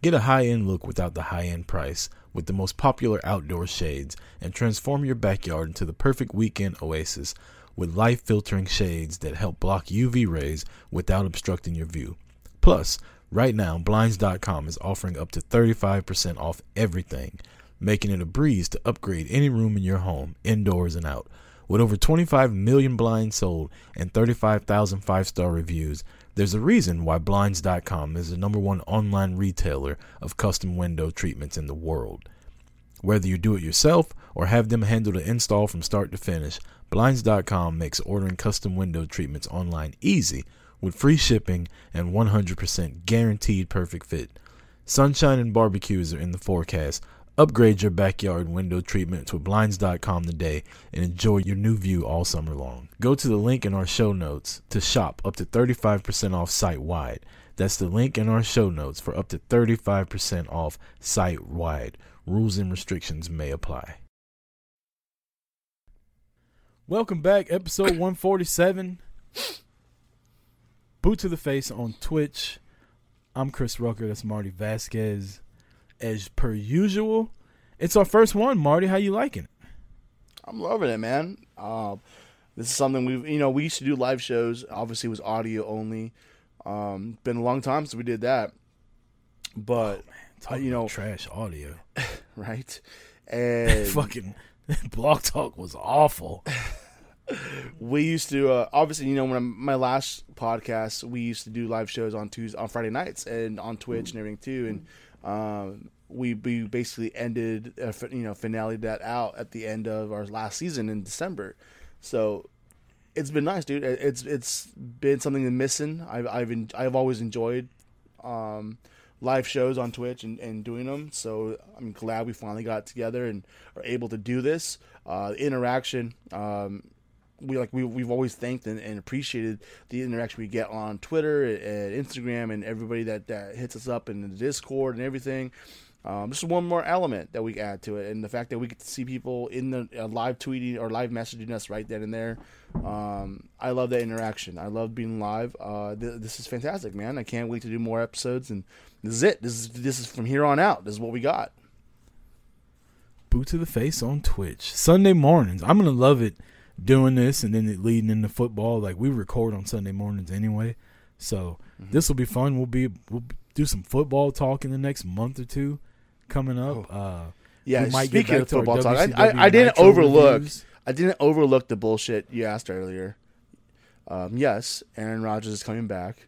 Get a high end look without the high end price with the most popular outdoor shades and transform your backyard into the perfect weekend oasis with light filtering shades that help block UV rays without obstructing your view. Plus, right now, Blinds.com is offering up to 35% off everything, making it a breeze to upgrade any room in your home, indoors and out. With over 25 million blinds sold and 35,000 five star reviews, there's a reason why Blinds.com is the number one online retailer of custom window treatments in the world. Whether you do it yourself or have them handle the install from start to finish, Blinds.com makes ordering custom window treatments online easy with free shipping and 100% guaranteed perfect fit. Sunshine and barbecues are in the forecast. Upgrade your backyard window treatments with Blinds.com today and enjoy your new view all summer long. Go to the link in our show notes to shop up to 35% off site wide. That's the link in our show notes for up to 35% off site wide. Rules and restrictions may apply. Welcome back, episode 147. Boot to the face on Twitch. I'm Chris Rucker. That's Marty Vasquez. As per usual, it's our first one. Marty, how you liking it? I'm loving it, man. Uh, this is something we've, you know, we used to do live shows. Obviously, it was audio only. Um, been a long time since we did that, but Talking Uh, you know- trash audio. right, and Fucking Blog Talk was awful. we used to uh, obviously you know when I'm, my last podcast we used to do live shows on Tuesday on Friday nights and on Twitch and everything too and um, we we basically ended uh, you know finale that out at the end of our last season in December so it's been nice dude It- it's it's been something that's missing I've I've en- I've always enjoyed um, live shows on Twitch and, and doing them. So I'm glad we finally got together and are able to do this. Uh, interaction, um, we like we we've always thanked and, and appreciated the interaction we get on Twitter and Instagram and everybody that, that hits us up in the Discord and everything. Um, just one more element that we add to it, and the fact that we get to see people in the uh, live tweeting or live messaging us right then and there. Um, I love that interaction. I love being live. Uh, th- this is fantastic, man. I can't wait to do more episodes, and this is it. This is this is from here on out. This is what we got. Boot to the face on Twitch. Sunday mornings. I'm gonna love it doing this and then it leading into football. Like we record on Sunday mornings anyway. So Mm-hmm. this will be fun. We'll be we'll do some football talk in the next month or two coming up. Uh Yeah, we might get speaking of football talk, I, I, I didn't overlook. reviews. I didn't overlook the bullshit you asked earlier. Um, yes, Aaron Rodgers is coming back.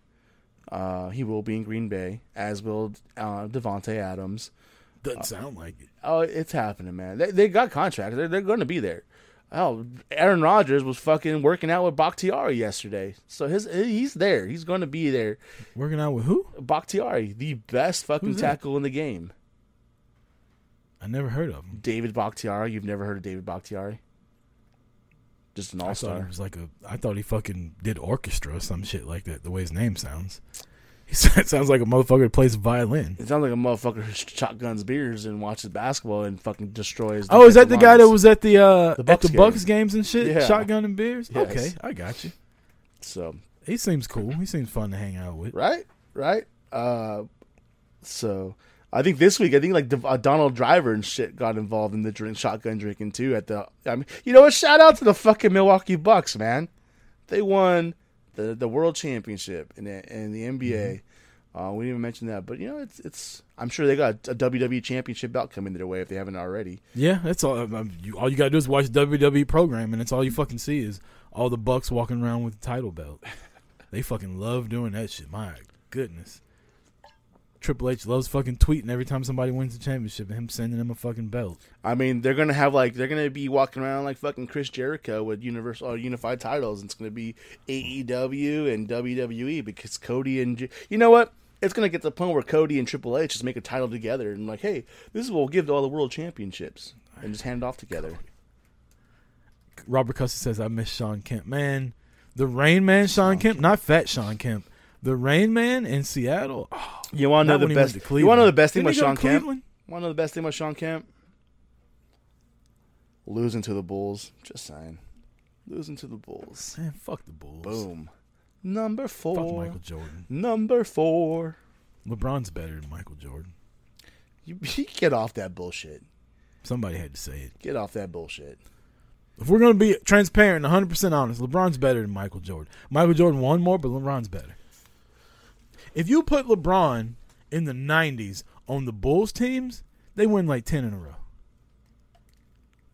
Uh, he will be in Green Bay, as will uh, Davante Adams. Doesn't sound like it. Oh, it's happening, man. They, they got contracts. They're, they're going to be there. Oh, Aaron Rodgers was fucking working out with Bakhtiari yesterday, so his he's there. He's going to be there. Working out with who? Bakhtiari, the best fucking Who's that? tackle in the game. I never heard of him. David Bakhtiari. You've never heard of David Bakhtiari? Just an all star. was like a. I thought he fucking did orchestra or some shit like that. The way his name sounds, he sounds like a motherfucker that plays violin. It sounds like a motherfucker who shotguns beers and watches basketball and fucking destroys. Oh, is that the defensive guy that was at the uh The at Bucks the Bucks games and shit, Yeah. shotgun and beers? Yes. Okay, I got you. So He seems cool. He seems fun to hang out with. right, right. Uh, so I think this week, I think like the, uh, Donald Driver and shit got involved in the drink shotgun drinking too. At the, I mean, you know what? Shout out to the fucking Milwaukee Bucks, man. They won the the world championship the in the NBA. Uh, we didn't even mention that, but you know, it's it's. I'm sure they got a WWE championship belt coming their way if they haven't already. Yeah, that's all. um, you, all you gotta do is watch the WWE program, and it's all you fucking see is all the Bucks walking around with the title belt. They fucking love doing that shit. My goodness. Triple H loves fucking tweeting every time somebody wins the championship and him sending them a fucking belt. I mean, they're gonna have like they're gonna be walking around like fucking Chris Jericho with universal or uh, unified titles. And it's gonna be AEW and WWE because Cody and J- you know what? It's gonna get to the point where Cody and Triple H just make a title together and like, hey, this is what we'll give to all the world championships and just hand it off together. Robert Custer says, I miss Shawn Kemp. Man, the Rain Man Shawn Kemp, not Fat Shawn Kemp. The Rain Man in Seattle. Oh, You want to know the best? You want to know the best thing Didn't about Shawn to Kemp? Want to know the best thing about Shawn Kemp? Losing to the Bulls. Just saying. Losing to the Bulls. Man, fuck the Bulls. Boom. Number four. Fuck. Michael Jordan. Number four. LeBron's better than Michael Jordan. You, you get off that bullshit. Somebody had to say it. Get off that bullshit. If we're gonna be transparent, 100 percent honest, LeBron's better than Michael Jordan. Michael Jordan won more, but LeBron's better. If you put LeBron in the 90s on the Bulls teams, they win like 10 in a row.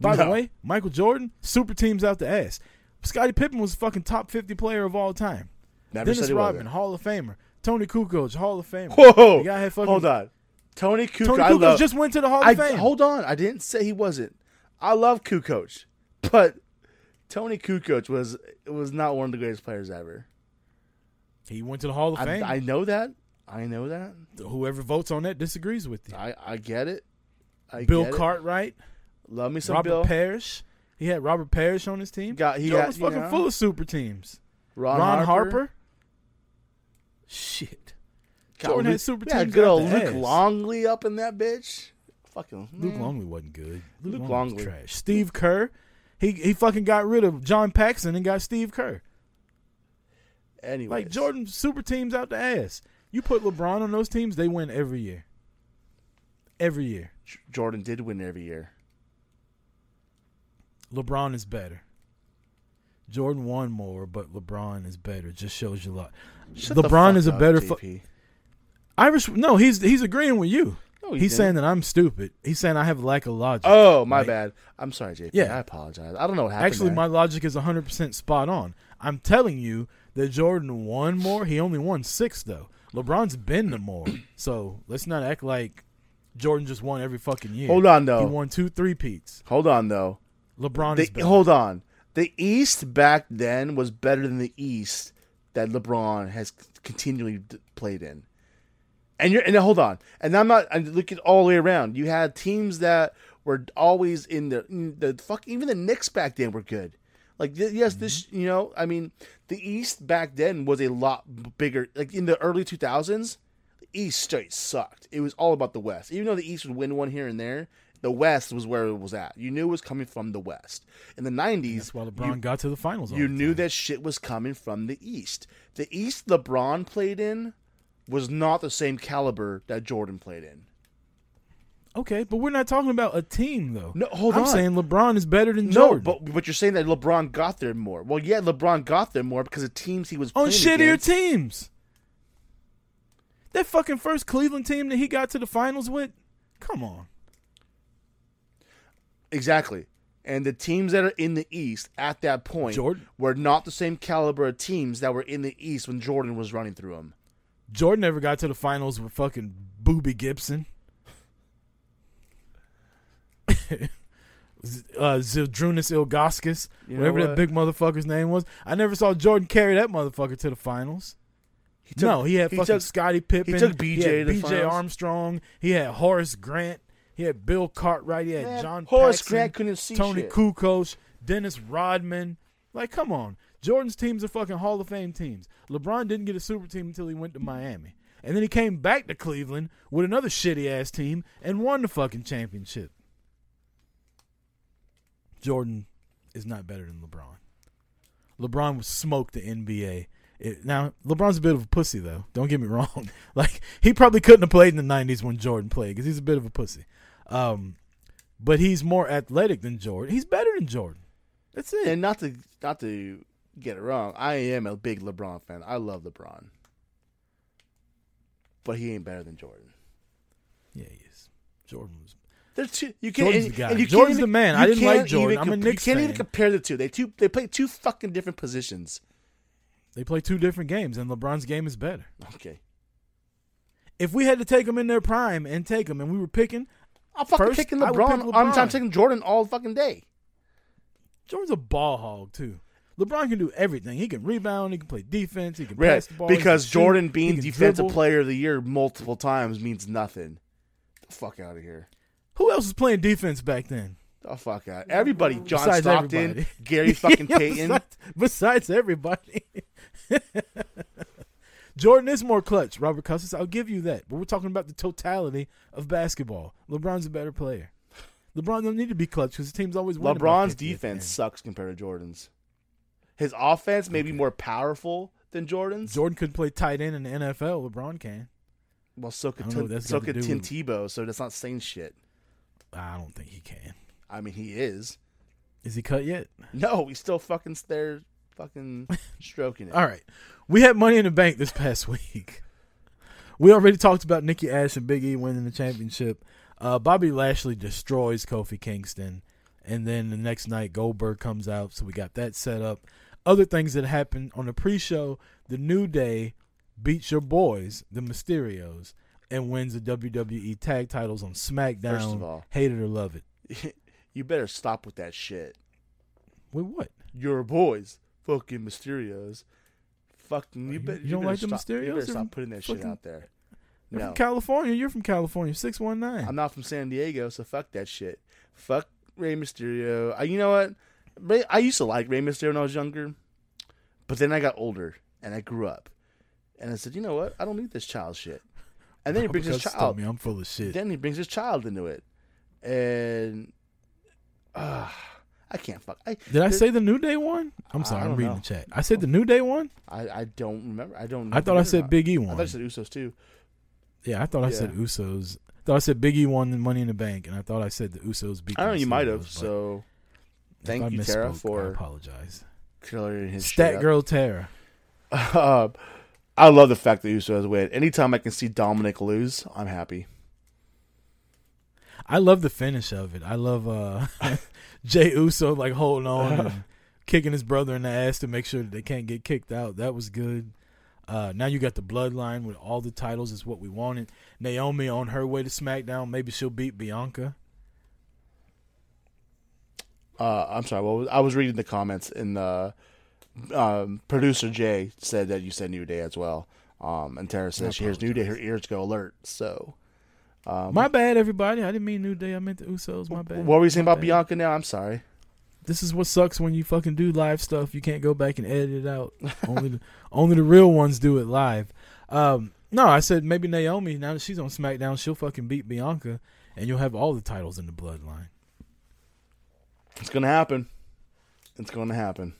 By the way, Michael Jordan, super teams out the ass. Scottie Pippen was a fucking top 50 player of all time. Never Dennis said Rodman. Hall of Famer. Toni Kukoc, Hall of Famer. Whoa! The fucking, Hold on. Toni Kukoc. Toni Kukoc love, just went to the Hall I, of Fame. hold on. I didn't say he wasn't. I love Kukoc, but Toni Kukoc was was not one of the greatest players ever. He went to the Hall of Fame. I, I know that. I know that. Whoever votes on that disagrees with you. I, I get it. I Bill get it. Cartwright, Love me some Robert Bill. Parish. He had Robert Parish on his team. Got- he Jordan got- was fucking know. full of super teams. Ron, Ron, Harper. Harper. Shit. Got Jordan Luke- had super yeah, teams good old the Luke ass. Longley up in that bitch. Fucking Luke man. Longley wasn't good. Luke, Luke Longley, Longley. was trash. Steve Kerr. He he fucking got rid of John Paxson and got Steve Kerr. Anyway, Like Jordan super teams out the ass. You put LeBron on those teams, they win every year. Every year. Jordan did win every year. LeBron is better. Jordan won more, but LeBron is better. Just shows you a lot. Shut LeBron is a up, better fu-. Irish. No, he's he's agreeing with you. No, he he's didn't. saying that I'm stupid. He's saying I have lack of logic. Oh, my bad. I'm sorry, JP. Yeah. I apologize. I don't know what happened. Actually, there. my logic is 100% spot on. I'm telling you that Jordan won more. He only won six, though. LeBron's been to more. So let's not act like Jordan just won every fucking year. Hold on, though. He won two three peats. Hold on, though. LeBron The, is better. hold on. The East back then was better than the East that LeBron has continually played in. And you're and hold on. And I'm not. I'm looking all the way around. You had teams that were always in the the fuck. Even the Knicks back then were good. Like th- yes, this Mm-hmm. you know. I mean, the East back then was a lot bigger. Like in the early 2000s, the East straight sucked. It was all about the West. Even though the East would win one here and there, the West was where it was at. You knew it was coming from the West. In the 90s, That's why LeBron got to the finals. you the knew that shit was coming from the East. The East LeBron played in was not the same caliber that Jordan played in. Okay, but we're not talking about a team, though. No, hold on. I'm saying LeBron is better than No, Jordan. but but you're saying that LeBron got there more. Well, yeah, LeBron got there more because of teams he was on shittier against. teams. That fucking first Cleveland team that he got to the finals with, come on. Exactly. And the teams that are in the East at that point Jordan- were not the same caliber of teams that were in the East when Jordan was running through them. Jordan never got to the finals with fucking Boobie Gibson. uh, Zydrunas Ilgauskas, You know whatever that big motherfucker's name was. I never saw Jordan carry that motherfucker to the finals. He took- no, he had he fucking took- Scottie Pippen. He took BJ had to BJ finals. Armstrong. He had Horace Grant. He had Bill Cartwright. He had Man, John Horace Paxson, Grant couldn't see Tony shit. Kukoc, Dennis Rodman. Like, come on. Jordan's teams are fucking Hall of Fame teams. LeBron didn't get a super team until he went to Miami. And then he came back to Cleveland with another shitty ass team and won the fucking championship. Jordan is not better than LeBron. LeBron was smoked the NBA. It, now LeBron's a bit of a pussy though. Don't get me wrong. Like he probably couldn't have played in the '90s when Jordan played because he's a bit of a pussy. Um, but he's more athletic than Jordan. He's better than Jordan. That's it. And not to not to get it wrong, I am a big LeBron fan. I love LeBron. But he ain't better than Jordan. yeah, he is. Jordan was. There's two. You can't. Jordan's and- the guy. and you Jordan's can't the man. I didn't like Jordan. even I'm a comp- Knicks You can't even compare the two. They two. They play two fucking different positions. They play two different games, and LeBron's game is better. Okay. If we had to take them in their prime and take them, and we were picking, I'm fucking First, taking I would LeBron. I'm, I'm taking Jordan all fucking day. Jordan's a ball hog too. LeBron can do everything. He can rebound. He can play defense. He can Right. pass the ball. Because can shoot, Jordan being defensive dribble. player of the year multiple times means nothing. The fuck out of here. Who else was playing defense back then? The fuck out. Everybody. John Besides Stockton, everybody. Gary fucking Yeah, Payton. Besides, besides everybody. Jordan is more clutch, Robert Cousins. I'll give you that. But we're talking about the totality of basketball. LeBron's a better player. LeBron don't need to be clutch because the team's always winning. LeBron's 50 at the defense sucks compared to Jordan's. His offense may be more powerful than Jordan's. Jordan could play tight end in the NFL. LeBron can. Well, so could don't know what Tim, so could Tim Tebow. So that's not saying shit. I don't think he can. I mean, he is. Is he cut yet? No, he's still fucking there, fucking stroking it. All right. We had Money in the Bank this past week. We already talked about Nikki Ash and Big E winning the championship. Uh, Bobby Lashley destroys Kofi Kingston, and then the next night Goldberg comes out, so we got that set up. Other things that happened on the pre-show: the New Day beats your boys, the Mysterios, and wins the WWE Tag Titles on SmackDown. First of all- hate it or love it. you better stop with that shit. Wait, what? Your boys, fucking Mysterios, fucking. You, You- bet, you don't better like the stop, You better stop putting that shit out there. They're No, from California. You're from California. Six one nine. I'm not from San Diego, so fuck that shit. Fuck Rey Mysterio. I, you know what? I used to like Rey Mysterio when I was younger, but then I got older and I grew up, and I said, you know what? I don't need this child shit. And then he brings his child. me I'm full of shit. Then he brings his child into it, and uh, I can't fuck. I Did I say the New Day one? I'm sorry, I'm reading know. the chat. I said the New Day one. I, I don't remember. I don't. Know I thought I said. Big E one. I thought I said Usos too. yeah, I thought I said Usos. I thought I said Big E won the Money in the Bank, and I thought I said the Usos beat. I don't know. You might have. So thank you, Tara, misspoke, I for apologize. clearing his Stat. Girl Tara. Uh, I love the fact that Usos win. Anytime I can see Dominic lose, I'm happy. I love the finish of it. I love uh Jey Uso like holding on and kicking his brother in the ass to make sure that they can't get kicked out. That was good. Uh, now you got the bloodline with all the titles is what we wanted. Naomi on her way to SmackDown. Maybe she'll beat Bianca. Uh, I'm sorry. Well, I was reading the comments, in the um, producer Jay said that you said New Day as well. Um, and Tara I says she hears New Day, her ears go alert. So, um, My bad, everybody. I didn't mean New Day. I meant the Usos. My bad. what were you saying My about bad. Bianca? Now, I'm sorry. This is what sucks when you fucking do live stuff. You can't go back and edit it out. only the only the real ones do it live. Um, no, I said maybe Naomi. Now that she's on SmackDown, she'll fucking beat Bianca, and you'll have all the titles in the bloodline. It's gonna happen. It's gonna happen.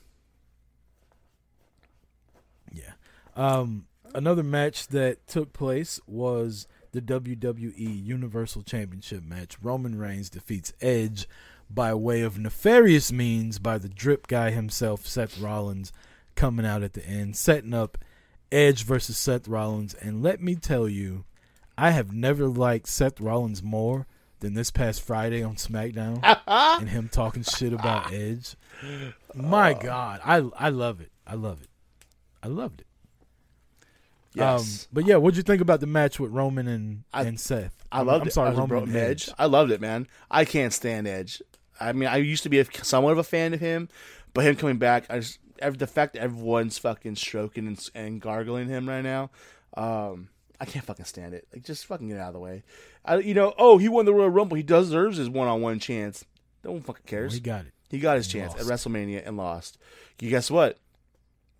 Yeah. Um, another match that took place was the WWE Universal Championship match. Roman Reigns defeats Edge by way of nefarious means by the drip guy himself, Seth Rollins, coming out at the end, setting up Edge versus Seth Rollins. And let me tell you, I have never liked Seth Rollins more than this past Friday on SmackDown and him talking shit about Edge. My God, I I love it. I love it. I loved it. Yes, Um, but yeah, what'd you think about the match with Roman and, I- and Seth? I loved I'm it. sorry, I was a Roman bro- Edge. I loved it, man. I can't stand Edge. I mean, I used to be a, somewhat of a fan of him, but him coming back, I just the fact that everyone's fucking stroking and, and gargling him right now, um, I can't fucking stand it. Like, just fucking get out of the way. I, you know, oh, he won the Royal Rumble. He deserves his one-on-one chance. No one fucking cares. he got it. He got his And chance at. WrestleMania and lost. You guess what?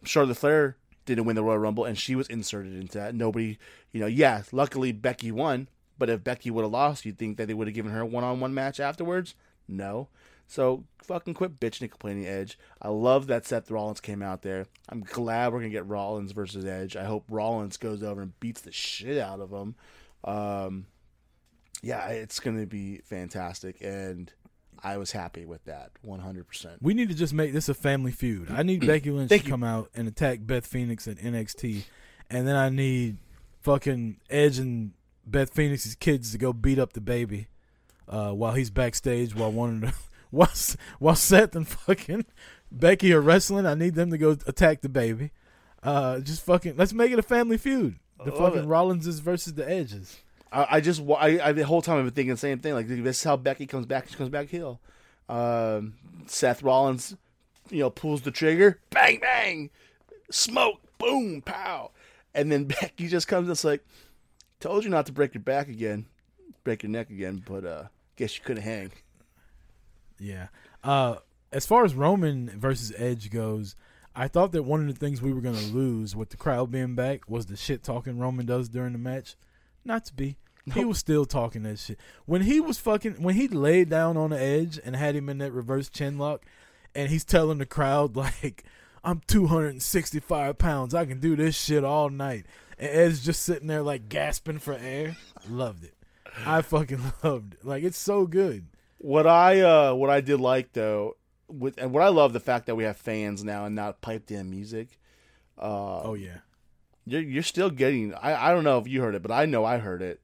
Charlotte Flair didn't win the Royal Rumble, and she was inserted into that. Nobody, you know, yeah. Luckily, Becky won. But if Becky would have lost, you'd think that they would have given her a one-on-one match afterwards. No. So fucking quit bitching and complaining, Edge. I love that Seth Rollins came out there. I'm glad we're gonna get Rollins versus Edge. I hope Rollins goes over and beats the shit out of him. Um, yeah, it's gonna be fantastic, and I was happy with that 100. percent We need to just make this a family feud. I need Becky Lynch Thank to you. come out and attack Beth Phoenix at NXT, and then I need fucking Edge and Beth Phoenix's kids to go beat up the baby uh, while he's backstage while one of the while while Seth and fucking Becky are wrestling. I need them to go attack the baby. Uh, just fucking let's make it a family feud. The fucking it. Rollinses versus the Edges. I, I just I, I the whole time I've been thinking the same thing. Like this is how Becky comes back. She comes back heel. Um, Seth Rollins, you know, pulls the trigger. Bang bang, smoke, boom, pow, and then Becky just comes. It's like, told you not to break your back again, break your neck again, but uh, guess you couldn't hang. Yeah. Uh, as far as Roman versus Edge goes, I thought that one of the things we were going to lose with the crowd being back was the shit talking Roman does during the match. Not to be. He was still talking that shit. When he was fucking, when he laid down on the edge and had him in that reverse chin lock, and he's telling the crowd, like, I'm 265 pounds. I can do this shit all night. And Ed's just sitting there, like, gasping for air. Loved it. I fucking loved it. Like, it's so good. What I uh what I did like though with and what I love the fact that we have fans now and not piped in music. Uh, Oh yeah. You're you're still getting. I, I don't know if you heard it, but I know I heard it.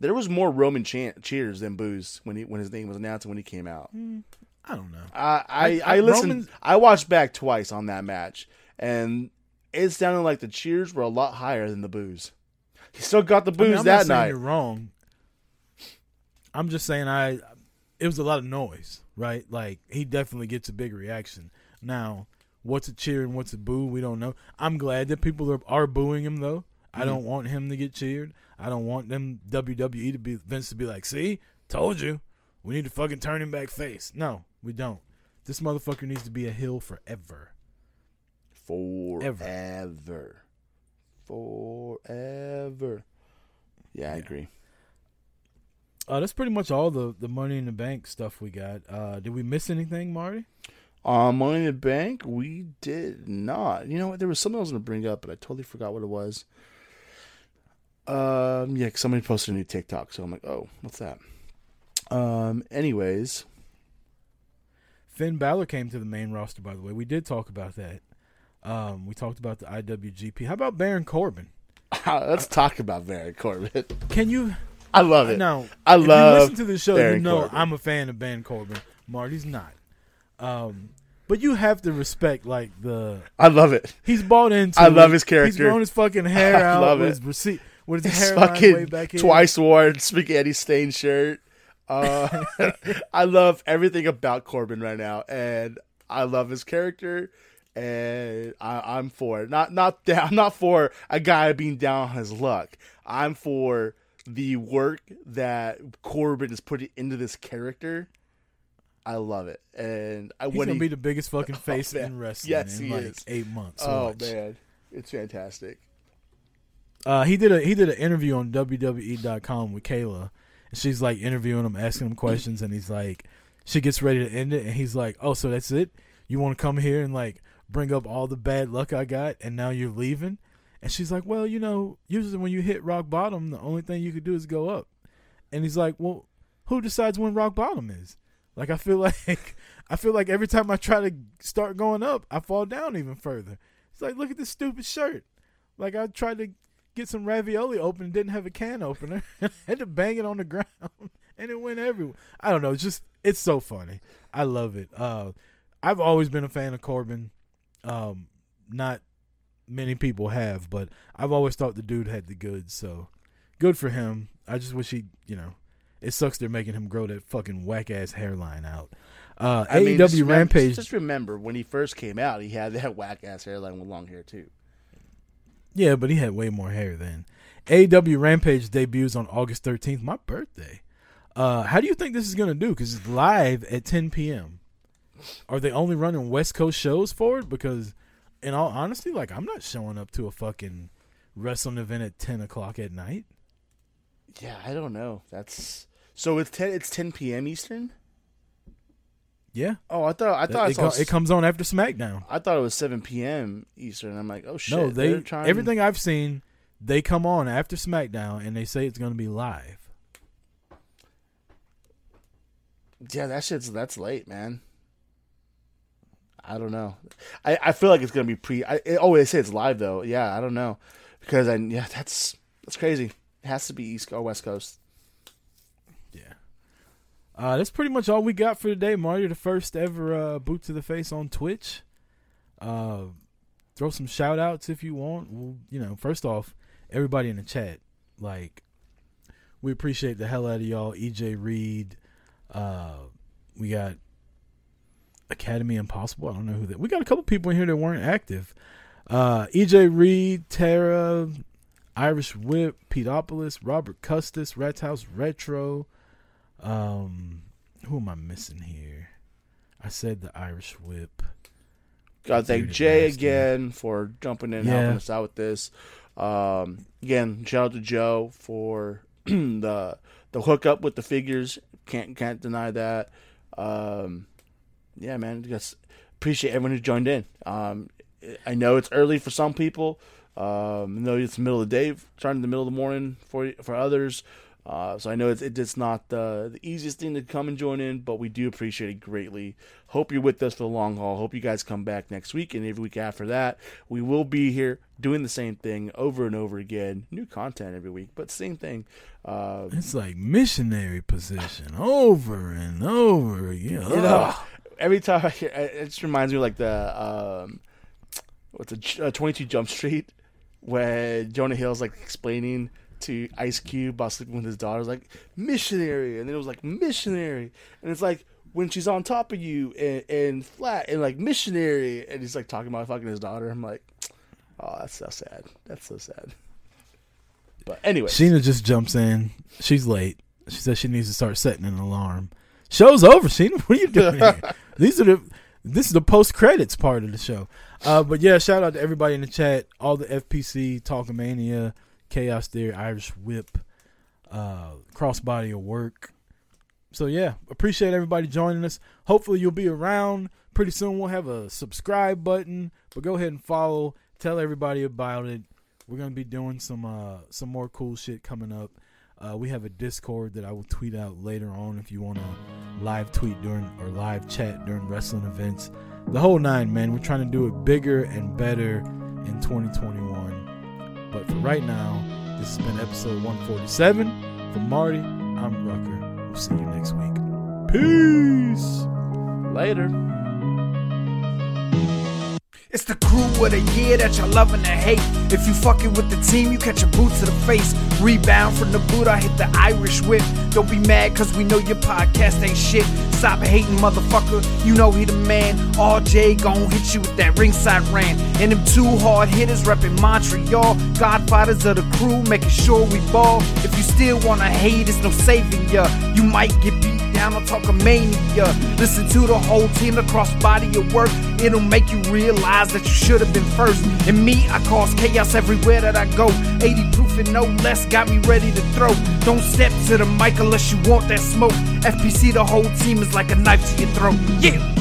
There was more Roman chant, cheers than booze when he when his name was announced and when he came out. I don't know. I I, I- listened. I watched back twice on that match, and it sounded like the cheers were a lot higher than the booze. He still got the I mean, booze I'm that not saying night. you're wrong. I'm just saying I it was a lot of noise, right? Like he definitely gets a big reaction. Now, what's a cheer and what's a boo, we don't know. I'm glad that people are, are booing him though. I Mm-hmm. don't want him to get cheered. I don't want them WWE to be Vince to be like, "See, told you, we need to fucking turn him back face." No, we don't. This motherfucker needs to be a heel forever. Forever. Forever. Yeah, I agree. Uh, that's pretty much all the the money in the bank stuff we got. Uh, did we miss anything, Marty? On Uh, Money in the Bank, we did not. You know what? There was something I was going to bring up, but I totally forgot what it was. Um, yeah, 'cause somebody posted a new TikTok, so I'm like, oh, what's that? Um, anyways, Finn Balor came to the main roster, by the way. We did talk about that. Um, we talked about the IWGP. How about Baron Corbin? let's talk about Baron Corbin. Can you I love it. now? I if you love listen to the show. Baron you know Corbin. I'm a fan of Baron Corbin. Marty's not. Um, but you have to respect like the I love it. he's bought into. I love his character. He's grown his fucking hair I out. love with it. His receipt with his His hairline way fucking back twice worn spaghetti stained shirt. Uh, I love everything about Corbin right now, and I love his character, and I, I'm for it. Not not down, I'm not for a guy being down on his luck. I'm for the work that Corbin is putting into this character. I love it, and I He's gonna he, be the biggest fucking face man. in wrestling Yes, in he like is. eight months. oh Watch. man, it's fantastic. Uh, he did a he did an interview on WWE.com with Kayla, and she's like interviewing him, asking him questions, and he's like, she gets ready to end it, and he's like, "Oh, so that's it? You want to come here and like bring up all the bad luck I got, and now you're leaving?" And she's like, "Well, you know, usually when you hit rock bottom, the only thing you could do is go up." And he's like, "Well, who decides when rock bottom is?" Like I feel like I feel like every time I try to start going up, I fall down even further. It's like, look at this stupid shirt. Like I tried to get some ravioli open and didn't have a can opener. had to bang it on the ground and it went everywhere. I don't know. It's just it's so funny. I love it. Uh, I've always been a fan of Corbin. Um, not many people have, but I've always thought the dude had the goods. So good for him. I just wish he, you know, it sucks they're making him grow that fucking whack ass hairline out. Uh, I mean, AEW just remember- Rampage. Just remember when he first came out, he had that whack ass hairline with long hair too. Yeah, but he had way more hair then. AEW Rampage debuts on August 13th, my birthday. Uh, how do you think this is going to do? Because it's live at 10 p.m. Are they only running West Coast shows for it? Because, in all honesty, like, I'm not showing up to a fucking wrestling event at 10 o'clock at night. Yeah, I don't know. That's so it's ten. It's ten p.m. Eastern. Yeah. Oh, I thought I thought I it, saw. it comes on after SmackDown. I thought it was seven p.m. Eastern. I'm like, oh shit. no, they trying. everything I've seen, they come on after SmackDown and they say it's going to be live. Yeah, that shit's that's late, man. I don't know. I, I feel like it's gonna be pre. I, it, oh, they say it's live though. Yeah, I don't know because I yeah that's that's crazy. It has to be East or West Coast. Uh, that's pretty much all we got for today, Marty. The first ever uh, boot to the face on Twitch. Uh, throw some shout outs if you want. We'll, you know, first off, everybody in the chat, like, we appreciate the hell out of y'all. EJ Reed, uh, we got Academy Impossible. I don't know who that. We got a couple people in here that weren't active. Uh, EJ Reed, Tara, Irish Whip, Peteopolis, Robert Custis, Rats House Retro. Um, who am I missing here? I said the Irish Whip. Gotta thank Jay again for jumping in and Yeah. helping us out with this. Um, again, shout out to Joe for the the hookup with the figures. Can't can't deny that. Um, yeah, man, just appreciate everyone who joined in. Um, I know it's early for some people. Um, I know it's the middle of the day, starting in the middle of the morning for for others. Uh, so I know it's, it's not the, the easiest thing to come and join in, but we do appreciate it greatly. Hope you're with us for the long haul. Hope you guys come back next week and every week after that. We will be here doing the same thing over and over again. New content every week, but same thing. Uh, It's like missionary position over and over again. you know, every time I hear, it just reminds me of like the um, what's a uh, Twenty Two Jump Street when Jonah Hill's like explaining to Ice Cube about sleeping with his daughter, it's like missionary, and then it was like missionary, and it's like when she's on top of you and, and flat and like missionary, and he's like talking about fucking his daughter. I'm like, oh, that's so sad. That's so sad. But anyway, Sheena just jumps in. She's late. She says she needs to start setting an alarm. Show's over, Sheena. What are you doing? These are the this is the post credits part of the show. Uh, but yeah, shout out to everybody in the chat, all the FPC, Talkomania, Chaos Theory, Irish Whip, uh, Crossbody of Work. So yeah, appreciate everybody joining us. Hopefully you'll be around. Pretty soon we'll have a subscribe button, but go ahead and follow. Tell everybody about it. We're gonna be doing some uh some more cool shit coming up. Uh, we have a Discord that I will tweet out later on if you want to live tweet during or live chat during wrestling events. The whole nine, man. We're trying to do it bigger and better in 2021. But for right now, this has been episode 147. For Marty, I'm Rucker. We'll see you next week. Peace. later. It's the crew of the year that you're loving to hate. If you fucking with the team, you catch a boot to the face. Rebound from the boot, I hit the Irish whip. Don't be mad, cause we know your podcast ain't shit. Stop hating, motherfucker. You know he the man. RJ gon' hit you with that ringside rant. And them two hard hitters reppin' Montreal. Godfathers of the crew, making sure we ball. If you still wanna hate, it's no saving ya. You might get beat down on Talkomania. Listen to the whole team across body of work. It'll make you realize that you should have been first. And me, I cause chaos everywhere that I go. 80 proof and no less got me ready to throw. Don't step to the mic unless you want that smoke. FPC, the whole team is like a knife to your throat. Yeah.